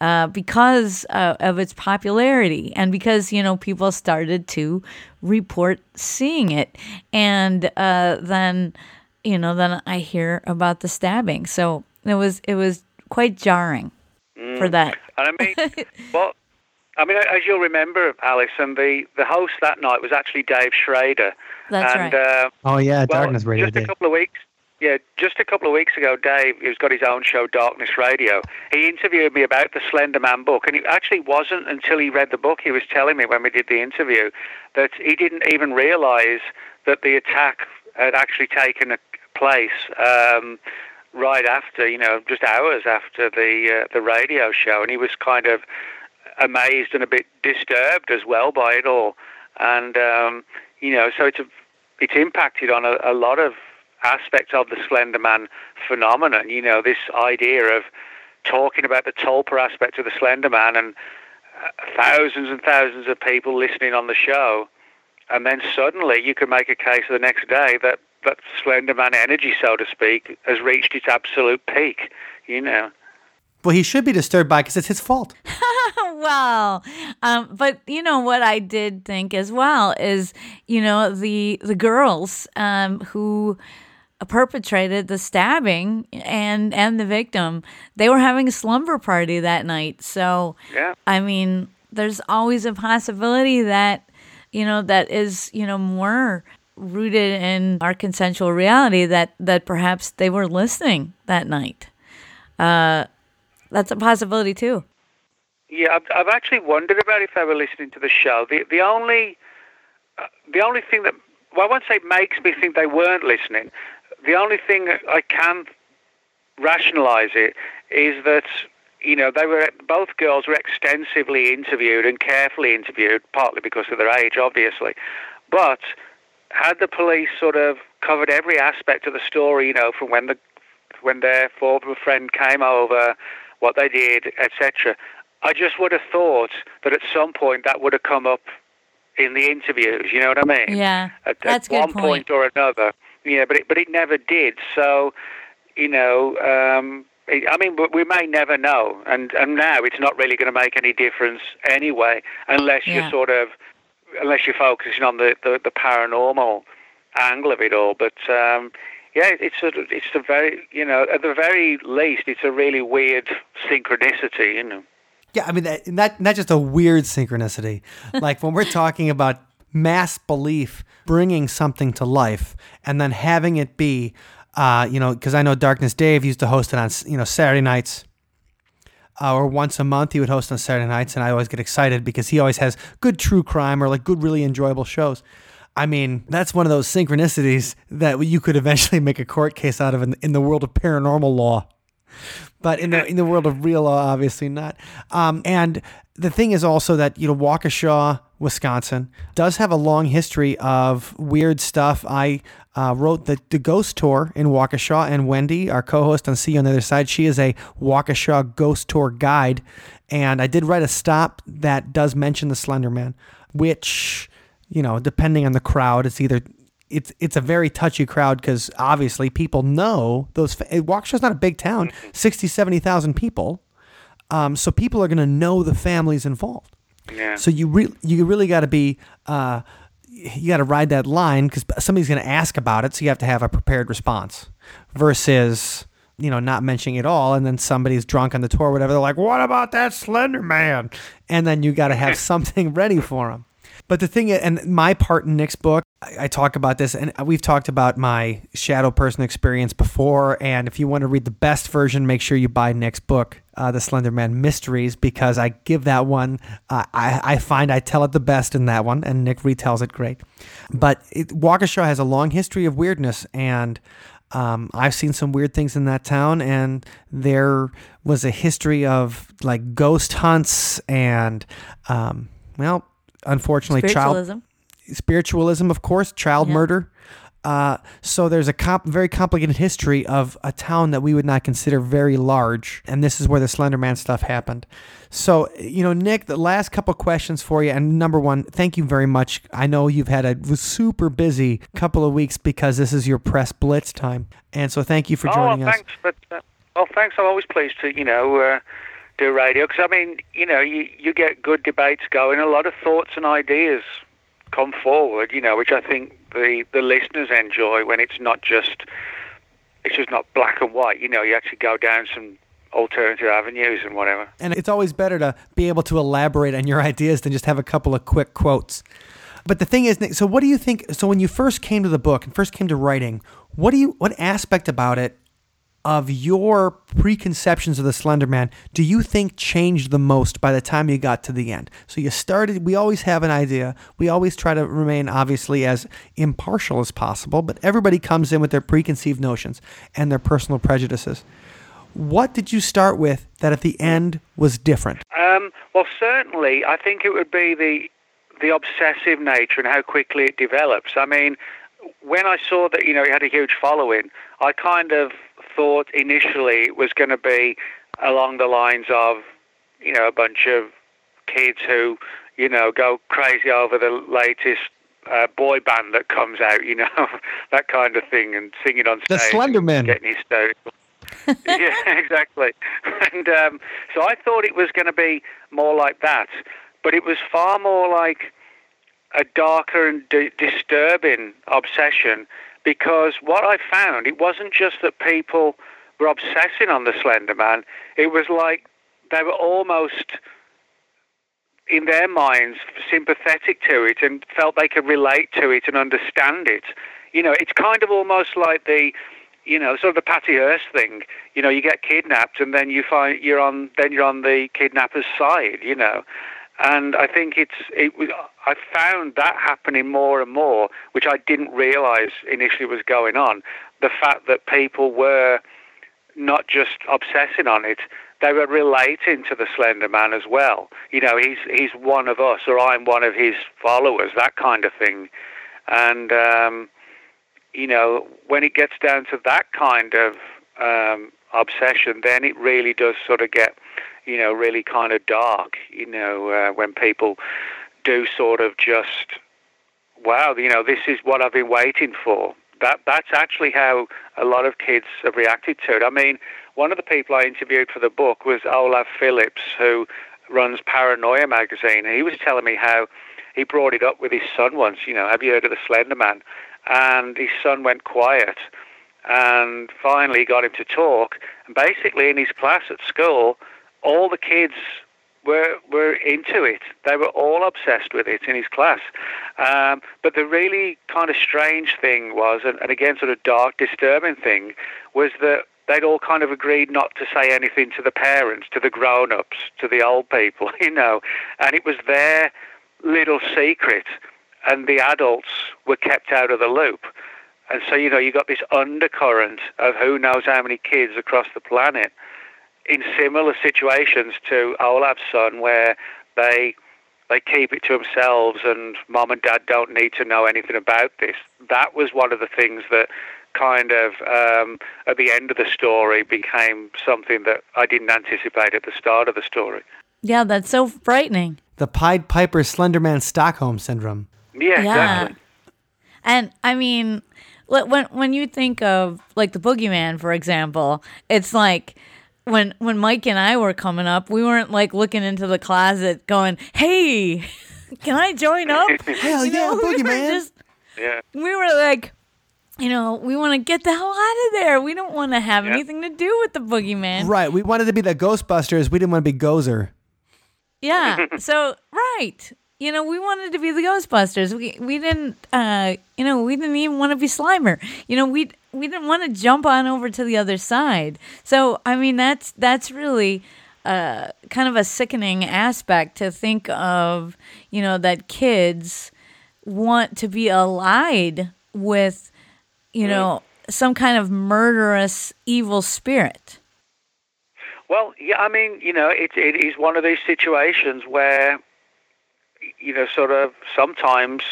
uh, because uh, of its popularity and because you know people started to report seeing it and uh, then you know then I hear about the stabbing so it was it was quite jarring for that And I mean, well, I mean, as you'll remember, Allison, the, the host that night was actually Dave Schrader. That's and, right. Uh, Oh yeah, well, just a couple of weeks. Yeah, just a couple of weeks ago, Dave, who's got his own show, Darkness Radio, he interviewed me about the Slender Man book, and it actually wasn't until he read the book he was telling me when we did the interview that he didn't even realise that the attack had actually taken place um, right after, you know, just hours after the uh, the radio show, and he was kind of amazed and a bit disturbed as well by it all, and um, you know, so it's a, it's impacted on a, a lot of aspects of the Slender Man phenomenon. You know, this idea of talking about the Tulpa aspect of the Slender Man and uh, thousands and thousands of people listening on the show, and then suddenly you can make a case the next day that that Slender Man energy, so to speak, has reached its absolute peak. You know. Well, he should be disturbed by because it's his fault. well, um, but you know what I did think as well is you know the the girls um, who perpetrated the stabbing and and the victim they were having a slumber party that night so Yeah. i mean there's always a possibility that you know that is you know more rooted in our consensual reality that that perhaps they were listening that night uh that's a possibility too Yeah, I've, I've actually wondered about if they were listening to the show. The the only uh, the only thing that well, I won't say makes me think they weren't listening. The only thing I can rationalise it is that you know they were both girls were extensively interviewed and carefully interviewed, partly because of their age, obviously, but had the police sort of covered every aspect of the story, you know, from when the when their former friend came over, what they did, etc. I just would have thought that at some point that would have come up in the interviews. You know what I mean? Yeah, At, that's at one point. point or another. Yeah, but it, but it never did. So, you know, um, it, I mean, we- we may never know. And and now it's not really going to make any difference anyway, unless Yeah. you're sort of unless you're focusing on the, the, the paranormal angle of it all. But um, yeah, it's a it's a very you know at the very least it's a really weird synchronicity. You know. Yeah, I mean, that, not not just a weird synchronicity. Like when we're talking about mass belief bringing something to life, and then having it be, uh, you know, because I know Darkness Dave used to host it on, you know, Saturday nights. Uh, or once a month, he would host on Saturday nights, and I always get excited because he always has good true crime or like good, really enjoyable shows. I mean, that's one of those synchronicities that you could eventually make a court case out of in, in the world of paranormal law but in the in the world of real law, obviously not. Um, and the thing is also that you know Waukesha, Wisconsin, does have a long history of weird stuff. I uh, wrote the the ghost tour in Waukesha, and Wendy, our co-host on See You on the Other Side, she is a Waukesha ghost tour guide, and I did write a stop that does mention the Slender Man, which you know, depending on the crowd, it's either it's it's a very touchy crowd because obviously people know those. fa- Waukesha's not a big town, 60, 70,000 people. Um, so people are going to know the families involved. Yeah. So you re- you really got to be uh, you got to ride that line because somebody's going to ask about it, so you have to have a prepared response. Versus you know not mentioning it all, and then somebody's drunk on the tour, or whatever. They're like, "What about that Slender Man?" And then you got to have something ready for them. But the thing, and my part in Nick's book, I, I talk about this, and we've talked about my shadow person experience before. And if you want to read the best version, make sure you buy Nick's book, uh, The Slender Man Mysteries, because I give that one, uh, I, I find I tell it the best in that one, and Nick retells it great. But it, Waukesha has a long history of weirdness, and um, I've seen some weird things in that town, and there was a history of like ghost hunts and, um, well, unfortunately, child Spiritualism. spiritualism, of course, child Yeah. murder. Uh, so there's a comp- very complicated history of a town that we would not consider very large, and this is where the Slender Man stuff happened. So you know, Nick, the last couple questions for you, and number one, thank you very much. I know you've had a super busy couple of weeks because this is your press blitz time, and so thank you for oh, joining us. thanks. But uh, well, thanks. I'm always pleased to you know uh, do radio because I mean you know you you get good debates going, a lot of thoughts and ideas come forward. You know, which I think the the listeners enjoy when it's not just it's just not black and white. You know, you actually go down some alternative avenues and whatever. And it's always better to be able to elaborate on your ideas than just have a couple of quick quotes. But the thing is, so what do you think? So when you first came to the book and first came to writing, what do you, what aspect about it, of your preconceptions of the Slender Man, do you think changed the most by the time you got to the end? So you started. We always have an idea. We always try to remain obviously as impartial as possible, but everybody comes in with their preconceived notions and their personal prejudices. What did you start with that at the end was different? Um, well, certainly, I think it would be the the obsessive nature and how quickly it develops. I mean, when I saw that you know it had a huge following, I kind of thought initially was going to be along the lines of you know a bunch of kids who you know go crazy over the latest uh, boy band that comes out, you know that kind of thing, and singing on The stage, Slender and Men. getting hysterical. yeah, exactly. And um, so I thought it was going to be more like that, but it was far more like a darker and d- disturbing obsession because what I found, it wasn't just that people were obsessing on the Slender Man, it was like they were almost in their minds sympathetic to it and felt they could relate to it and understand it. You know, it's kind of almost like the you know, sort of the Patty Hearst thing. You know, you get kidnapped, and then you find you're on then you're on the kidnapper's side. You know, and I think it's it was I found that happening more and more, which I didn't realise initially was going on. The fact that people were not just obsessing on it, they were relating to the Slender Man as well. You know, he's he's one of us, or I'm one of his followers, that kind of thing. And um, you know, when it gets down to that kind of um, obsession, then it really does sort of get, you know, really kind of dark. You know, uh, when people do sort of just, wow, you know, this is what I've been waiting for. That that's actually how a lot of kids have reacted to it. I mean, one of the people I interviewed for the book was Olav Phillips, who runs Paranoia magazine, and he was telling me how he brought it up with his son once. You know, have you heard of the Slender Man? And his son went quiet, and finally got him to talk. And basically, in his class at school, all the kids were were into it. They were all obsessed with it in his class. Um, but the really kind of strange thing was, and, and again, sort of dark, disturbing thing, was that they'd all kind of agreed not to say anything to the parents, to the grown-ups, to the old people, you know, and it was their little secret, and the adults were kept out of the loop. And so, you know, you got this undercurrent of who knows how many kids across the planet in similar situations to Olav's son, where they they keep it to themselves and mom and dad don't need to know anything about this. That was one of the things that kind of um, at the end of the story became something that I didn't anticipate at the start of the story. Yeah, that's so frightening. The Pied Piper Slenderman Stockholm syndrome. Yeah, Yeah. exactly. And I mean, when when you think of like the boogeyman, for example, it's like when when Mike and I were coming up, we weren't like looking into the closet going, "Hey, can I join up?" Hell You yeah, know, we were boogeyman. just Yeah. we were like, you know, we want to get the hell out of there. We don't want to have Yeah. anything to do with the boogeyman. Right. We wanted to be the Ghostbusters. We didn't want to be Gozer. Yeah. so right. You know, we wanted to be the Ghostbusters. We we didn't uh you know, we didn't even want to be Slimer. You know, we we didn't want to jump on over to the other side. So, I mean, that's that's really uh kind of a sickening aspect to think of, you know, that kids want to be allied with, you know, some kind of murderous evil spirit. Well, yeah, I mean, you know, it it is one of these situations where, you know, sort of sometimes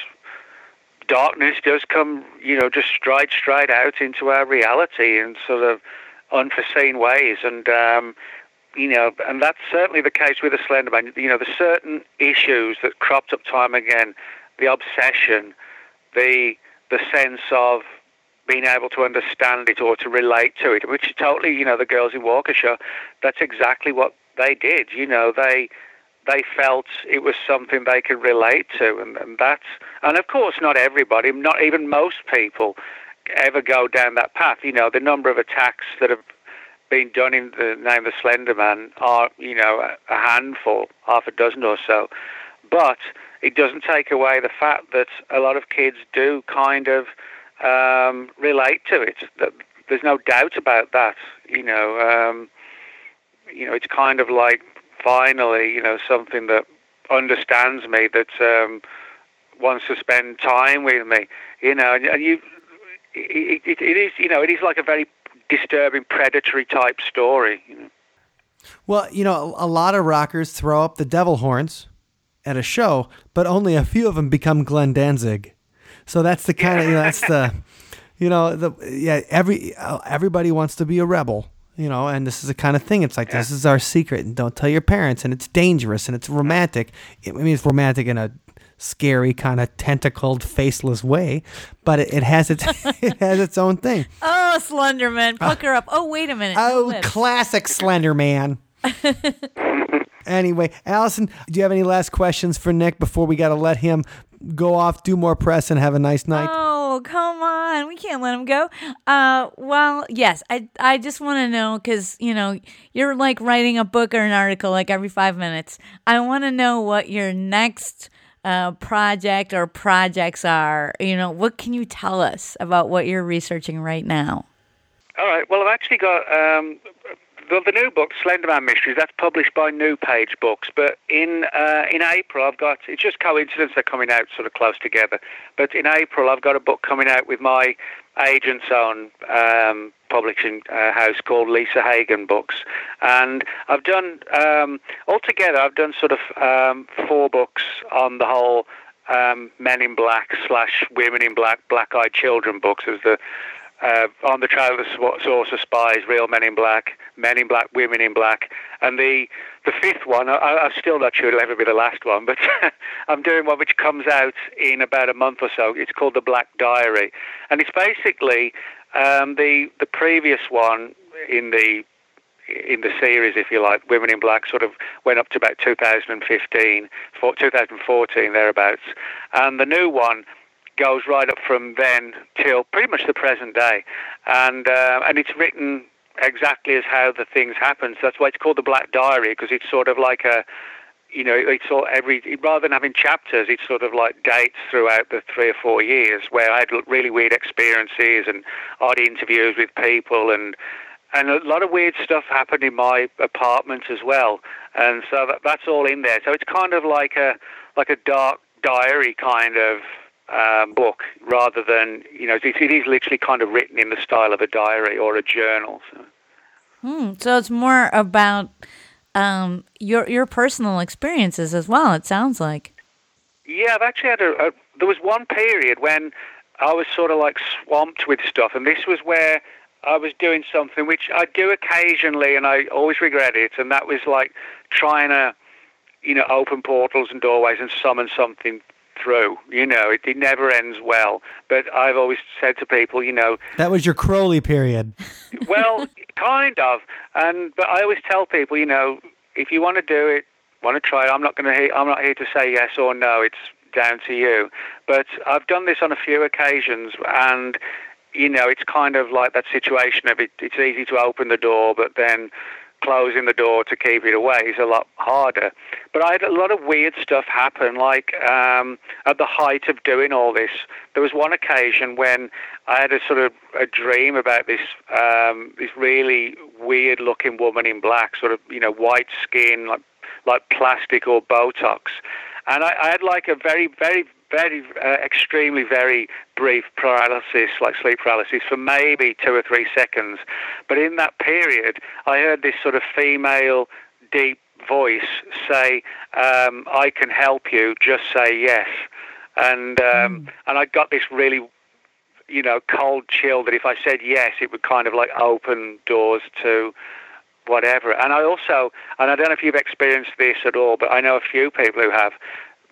darkness does come, you know, just stride straight out into our reality in sort of unforeseen ways, and um, you know, and that's certainly the case with the Slender Man. You know, the certain issues that cropped up time again, the obsession, the the sense of being able to understand it or to relate to it, which totally, you know, the girls in Waukesha, that's exactly what they did. You know, they they felt it was something they could relate to, and, and that's, and of course, not everybody, not even most people, ever go down that path. You know, the number of attacks that have been done in the name of Slender Man are, you know, a, handful, half a dozen or so, but it doesn't take away the fact that a lot of kids do kind of um, relate to it. That there's no doubt about that. You know, um, you know, it's kind of like finally, you know, something that understands me, that um, wants to spend time with me. You know, and, and you, it, it, it is, you know, it is like a very disturbing, predatory type story. You know. Well, you know, a, lot of rockers throw up the devil horns at a show, but only a few of them become Glenn Danzig. So that's the kind of, you know, that's the, you know, the yeah, every uh, everybody wants to be a rebel, you know, and this is the kind of thing. It's like this is our secret, and don't tell your parents, and it's dangerous, and it's romantic. I mean, it's romantic in a scary kind of tentacled, faceless way, but it, it has its it has its own thing. Oh, Slenderman, pucker uh, up. Oh, wait a minute. Oh, classic Slender Man. anyway, Allison, do you have any last questions for Nick before we got to let him go off, do more press, and have a nice night? Oh, come on. We can't let him go. Uh, well, yes, I, I just want to know because, you know, you're like writing a book or an article like every five minutes. I want to know what your next uh, project or projects are. You know, what can you tell us about what you're researching right now? All right. Well, I've actually got um, the, the new book, Slenderman Mysteries. That's published by New Page Books. But in uh, in April, I've got. It's just coincidence they're coming out sort of close together. But in April, I've got a book coming out with my agent's own um, publishing uh, house called Lisa Hagen Books, and I've done um, altogether. I've done sort of um, four books on the whole um, Men in Black slash Women in Black, Black Eyed Children books as the uh, on the trail of the source of spies, real men in black, men in black, women in black, and the the fifth one. I, I'm still not sure it'll ever be the last one, but I'm doing one which comes out in about a month or so. It's called the Black Diary, and it's basically um, the the previous one in the in the series, if you like, Women in Black sort of went up to about 2015, 2014 thereabouts, and the new one goes right up from then till pretty much the present day, and uh, and it's written exactly as how the things happen. So that's why it's called the Black Diary because it's sort of like a you know, it's all every rather than having chapters, it's sort of like dates throughout the three or four years where I had really weird experiences and odd interviews with people and and a lot of weird stuff happened in my apartment as well. And so that, that's all in there. So it's kind of like a like a dark diary kind of um, book rather than you know it, it is literally kind of written in the style of a diary or a journal. So, hmm. so it's more about um, your your personal experiences as well. It sounds like. Yeah, I've actually had a, a. There was one period when I was sort of like swamped with stuff, and this was where I was doing something which I do occasionally, and I always regret it, and that was like trying to, you know, open portals and doorways and summon something through. You know, it, it never ends well. But I've always said to people, you know, that was your Crowley period. well, kind of. And but I always tell people, you know, if you want to do it, want to try it. I'm not going to. I'm not here to say yes or no. It's down to you. But I've done this on a few occasions, and you know, it's kind of like that situation of it. It's easy to open the door, but then closing the door to keep it away is a lot harder. But I had a lot of weird stuff happen. Like um, at the height of doing all this, there was one occasion when I had a sort of a dream about this um, this really weird looking woman in black, sort of you know white skin, like like plastic or Botox, and I, I had like a very very very uh, extremely very brief paralysis, like sleep paralysis, for maybe two or three seconds. But in that period, I heard this sort of female deep voice say, um, "I can help you. Just say yes." And um, mm. and I got this really, you know, cold chill that if I said yes, it would kind of like open doors to whatever. And I also, and I don't know if you've experienced this at all, but I know a few people who have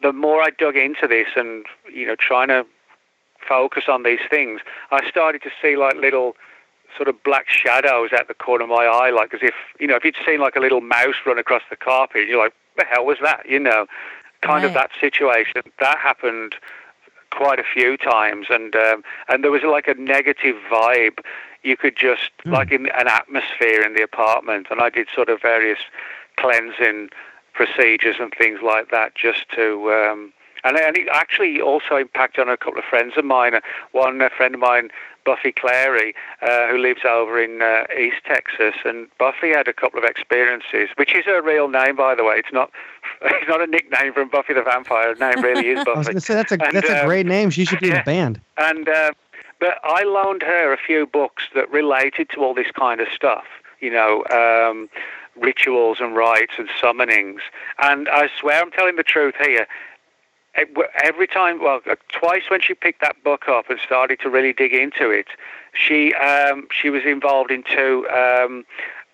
the more I dug into this and you know trying to focus on these things, I started to see like little sort of black shadows at the corner of my eye, like as if you know if you'd seen like a little mouse run across the carpet, you're like, the hell was that? You know, kind right. of that situation. That happened quite a few times, and um, and there was like a negative vibe. You could just mm. like in an atmosphere in the apartment, and I did sort of various cleansing procedures and things like that just to. Um, and, and it actually also impacted on a couple of friends of mine. One a friend of mine, Buffy Clary, uh, who lives over in uh, East Texas, and Buffy had a couple of experiences, which is her real name, by the way. It's not, it's not a nickname from Buffy the Vampire. Her name really is Buffy. I was going to say that's a and, that's a um, great name. She should be yeah, in a band. And uh, but I loaned her a few books that related to all this kind of stuff. You know. Um, rituals and rites and summonings. And I swear I'm telling the truth here. Every time, well, uh, twice when she picked that book up and started to really dig into it, she um, she was involved in two um,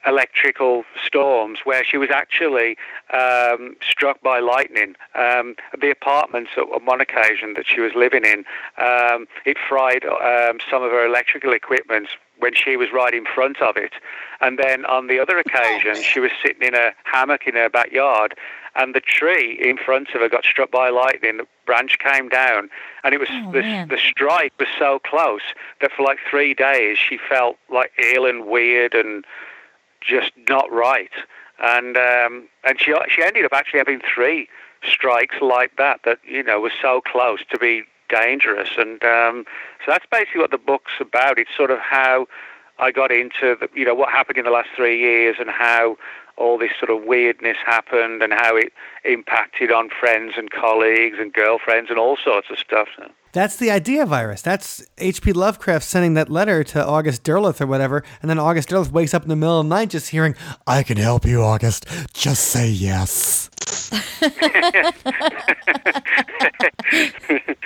electrical storms where she was actually um, struck by lightning. Um, the apartment on one occasion that she was living in, um, it fried um, some of her electrical equipment when she was right in front of it. And then on the other occasion, she was sitting in a hammock in her backyard, and the tree in front of her got struck by lightning. The branch came down, and it was oh, the, the strike was so close that for like three days she felt like ill and weird and just not right. And um, and she she ended up actually having three strikes like that that you know was so close to be dangerous. And um, so that's basically what the book's about. It's sort of how I got into the, you know what happened in the last three years and how all this sort of weirdness happened and how it impacted on friends and colleagues and girlfriends and all sorts of stuff. So. That's the idea virus. That's H.P. Lovecraft sending that letter to August Derleth or whatever, and then August Derleth wakes up in the middle of the night just hearing, I can help you, August. Just say yes.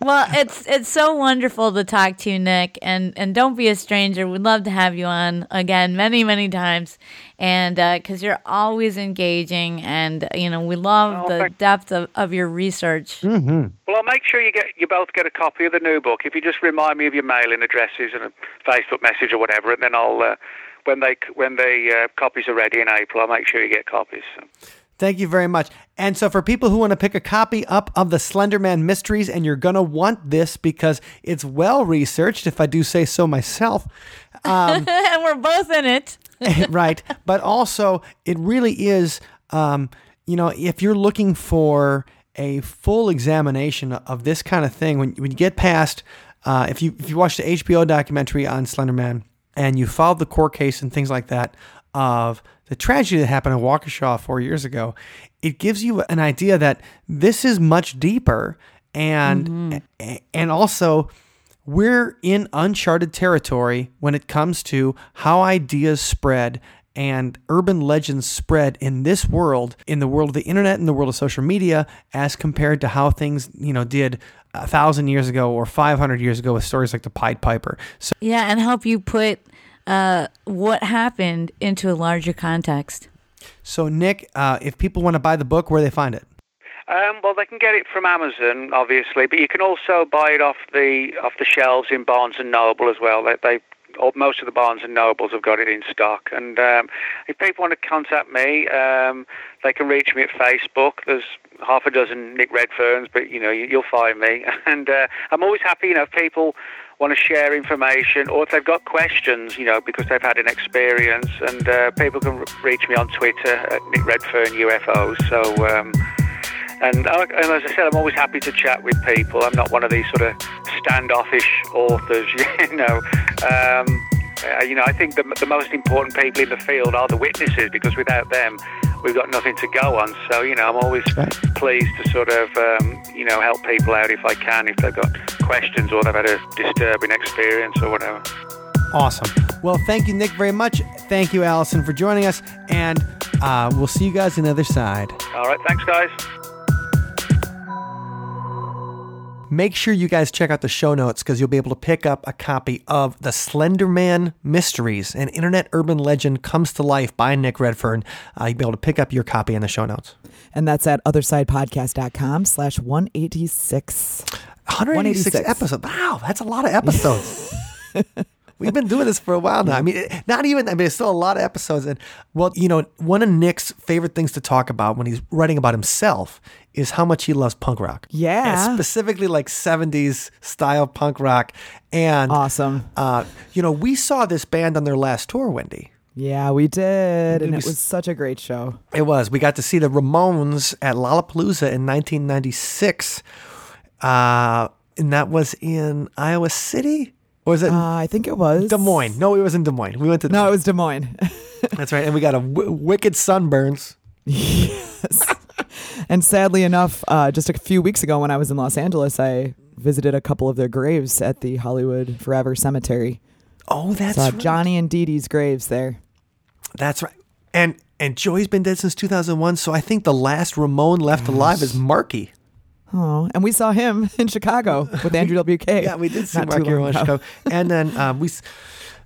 well, it's it's so wonderful to talk to you, Nick, and and don't be a stranger. We'd love to have you on again many many times, and because uh, you're always engaging, and you know we love oh, the thanks. depth of, of your research. Mm-hmm. Well, I'll make sure you get you both get a copy of the new book. If you just remind me of your mailing addresses and a Facebook message or whatever, and then I'll uh, when they when the uh, copies are ready in April, I'll make sure you get copies. So. Thank you very much. And so, for people who want to pick a copy up of the Slenderman Mysteries, and you're going to want this because it's well researched, if I do say so myself. Um, and we're both in it. right. But also, it really is, um, you know, if you're looking for a full examination of this kind of thing, when, when you get past, uh, if you if you watch the HBO documentary on Slenderman and you follow the court case and things like that of the tragedy that happened in Waukesha four years ago, it gives you an idea that this is much deeper and mm-hmm. and also we're in uncharted territory when it comes to how ideas spread and urban legends spread in this world, in the world of the internet and the world of social media, as compared to how things, you know, did a thousand years ago or 500 years ago with stories like the Pied Piper. So, yeah, and help you put uh, what happened into a larger context. So, Nick, uh, if people want to buy the book, where do they find it? Um, well, they can get it from Amazon, obviously, but you can also buy it off the off the shelves in Barnes and Noble as well. They, they most of the Barnes and Nobles have got it in stock. And um, if people want to contact me, um, they can reach me at Facebook. There's half a dozen Nick Redferns, but you know you, will find me. And uh, I'm always happy, you know, if people want to share information or if they've got questions, you know, because they've had an experience. And uh, people can reach me on Twitter at Nick Redfern UFOs. So. Um, and, uh, and, as I said, I'm always happy to chat with people. I'm not one of these sort of standoffish authors, you know. Um, uh, you know, I think the, the most important people in the field are the witnesses because without them, we've got nothing to go on. So, you know, I'm always right. pleased to sort of, um, you know, help people out if I can, if they've got questions or they've had a disturbing experience or whatever. Awesome. Well, thank you, Nick, very much. Thank you, Allison, for joining us. And uh, we'll see you guys on the other side. All right. Thanks, guys. Make sure you guys check out the show notes because you'll be able to pick up a copy of The Slenderman Mysteries, an internet urban legend comes to life by Nick Redfern. Uh, you'll be able to pick up your copy in the show notes. And that's at othersidepodcast.com slash 186. 186 episodes. Wow, that's a lot of episodes. We've been doing this for a while now. I mean, not even, I mean, it's still a lot of episodes. And, well, you know, one of Nick's favorite things to talk about when he's writing about himself is how much he loves punk rock. Yeah. And specifically like 70s style punk rock. And, awesome. Uh, you know, we saw this band on their last tour, Wendy. Yeah, we did. And it was such a great show. It was. We got to see the Ramones at Lollapalooza in 1996. Uh, and that was in Iowa City or was it? Uh, I think it was Des Moines. No, it was in Des Moines. We went to. No, it was Des Moines. That's right, and we got a w- wicked sunburns. Yes. And sadly enough, uh, just a few weeks ago when I was in Los Angeles, I visited a couple of their graves at the Hollywood Forever Cemetery. Oh, that's right. Johnny and Dee Dee's graves there. That's right. And and Joey's been dead since 2001, so I think the last Ramone left alive is Marky. Oh, and we saw him in Chicago with Andrew WK. yeah, we did see Marky in Chicago. And then um, we,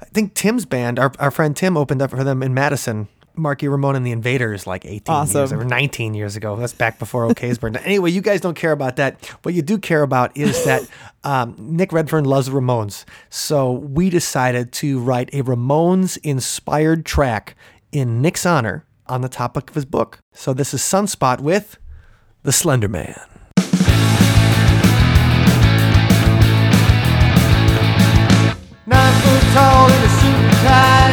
I think Tim's band, our, our friend Tim opened up for them in Madison. Marky Ramone and the Invaders like 18 awesome. years or 19 years ago. That's back before OK's burned. anyway, you guys don't care about that. What you do care about is that um, Nick Redfern loves Ramones. So we decided to write a Ramones inspired track in Nick's honor on the topic of his book. So this is Sunspot with The Slender Man. Nine foot tall in a suit and tie.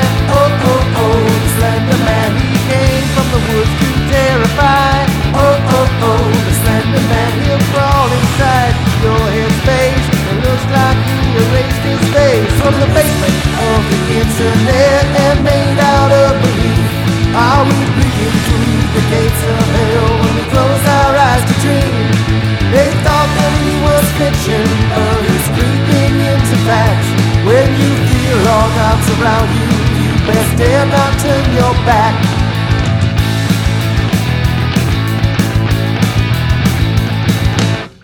woods too terrify. Oh, oh, oh, the slender man, he'll crawl inside your headspace. It looks like you erased his face from the basement of the internet and made out of belief. Are we bleeding through the gates of hell when we close our eyes to dream? They thought that he was fiction, but he's creeping into fact. When you feel all doubts around you, you best dare not turn your back.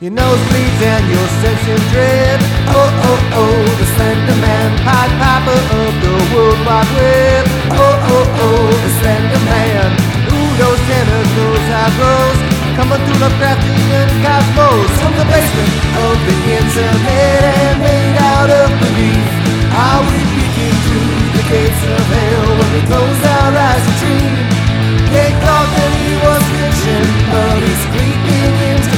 Your nose bleeds and your in dread. Oh, oh, oh, the Slender Man, Pied Piper of the World Wide Web. Oh, oh, oh, the Slender Man. Ooh, those tenors, those high grows. Coming through the Lovecraftian cosmos. From the basement of the internet and made out of belief. Are we peeking through the gates of hell when we close our eyes and dream? They thought that he was fiction, but he's creeping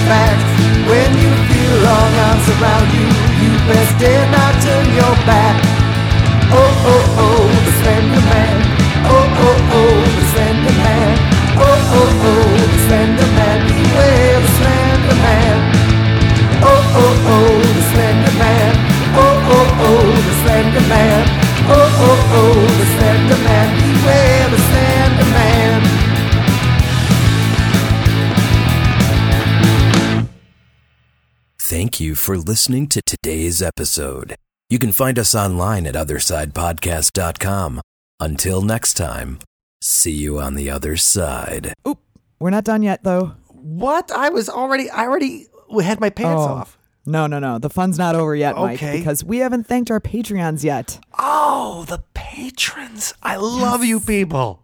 fact. When you feel long arms around you, you best dare not turn your back. Oh, oh, oh, the Slender Man. Oh, oh, oh, the Slender Man. Oh, oh, oh, the Slender Man. Beware the Slender Man. Oh, oh, oh, the Slender Man. Oh, oh, oh, the Slender Man. Oh, oh, oh, the Slender Man. Beware the Slender Man. Thank you for listening to today's episode. You can find us online at othersidepodcast.com. Until next time, see you on the other side. Oop, we're not done yet though. What? I was already. I already had my pants Oh. off. No, no, no. The fun's not over yet, Mike, Okay. because we haven't thanked our Patreons yet. Oh, the patrons! I love you people.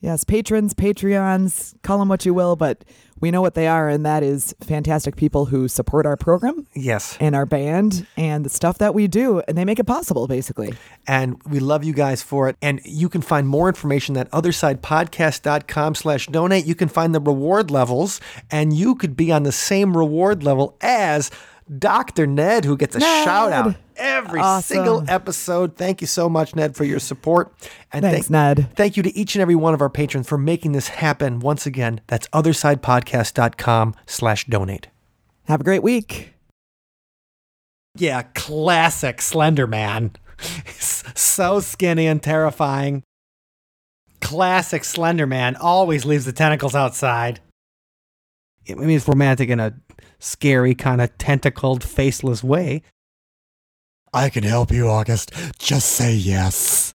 Yes, patrons, Patreons, call them what you will, but we know what they are, and that is fantastic people who support our program Yes, and our band and the stuff that we do, and they make it possible, basically. and we love you guys for it. And you can find more information at othersidepodcast.com slash donate. You can find the reward levels, and you could be on the same reward level as Dr. Ned, who gets a Ned! shout out every Awesome. single episode. Thank you so much, Ned, for your support. And Thanks, thank, Ned. Thank you to each and every one of our patrons for making this happen. Once again, that's othersidepodcast.com slash donate. Have a great week. Yeah, classic Slender Man. so skinny and terrifying. Classic Slender Man always leaves the tentacles outside. I mean, it's romantic in a scary, kind of tentacled, faceless way. I can help you, August. Just say yes.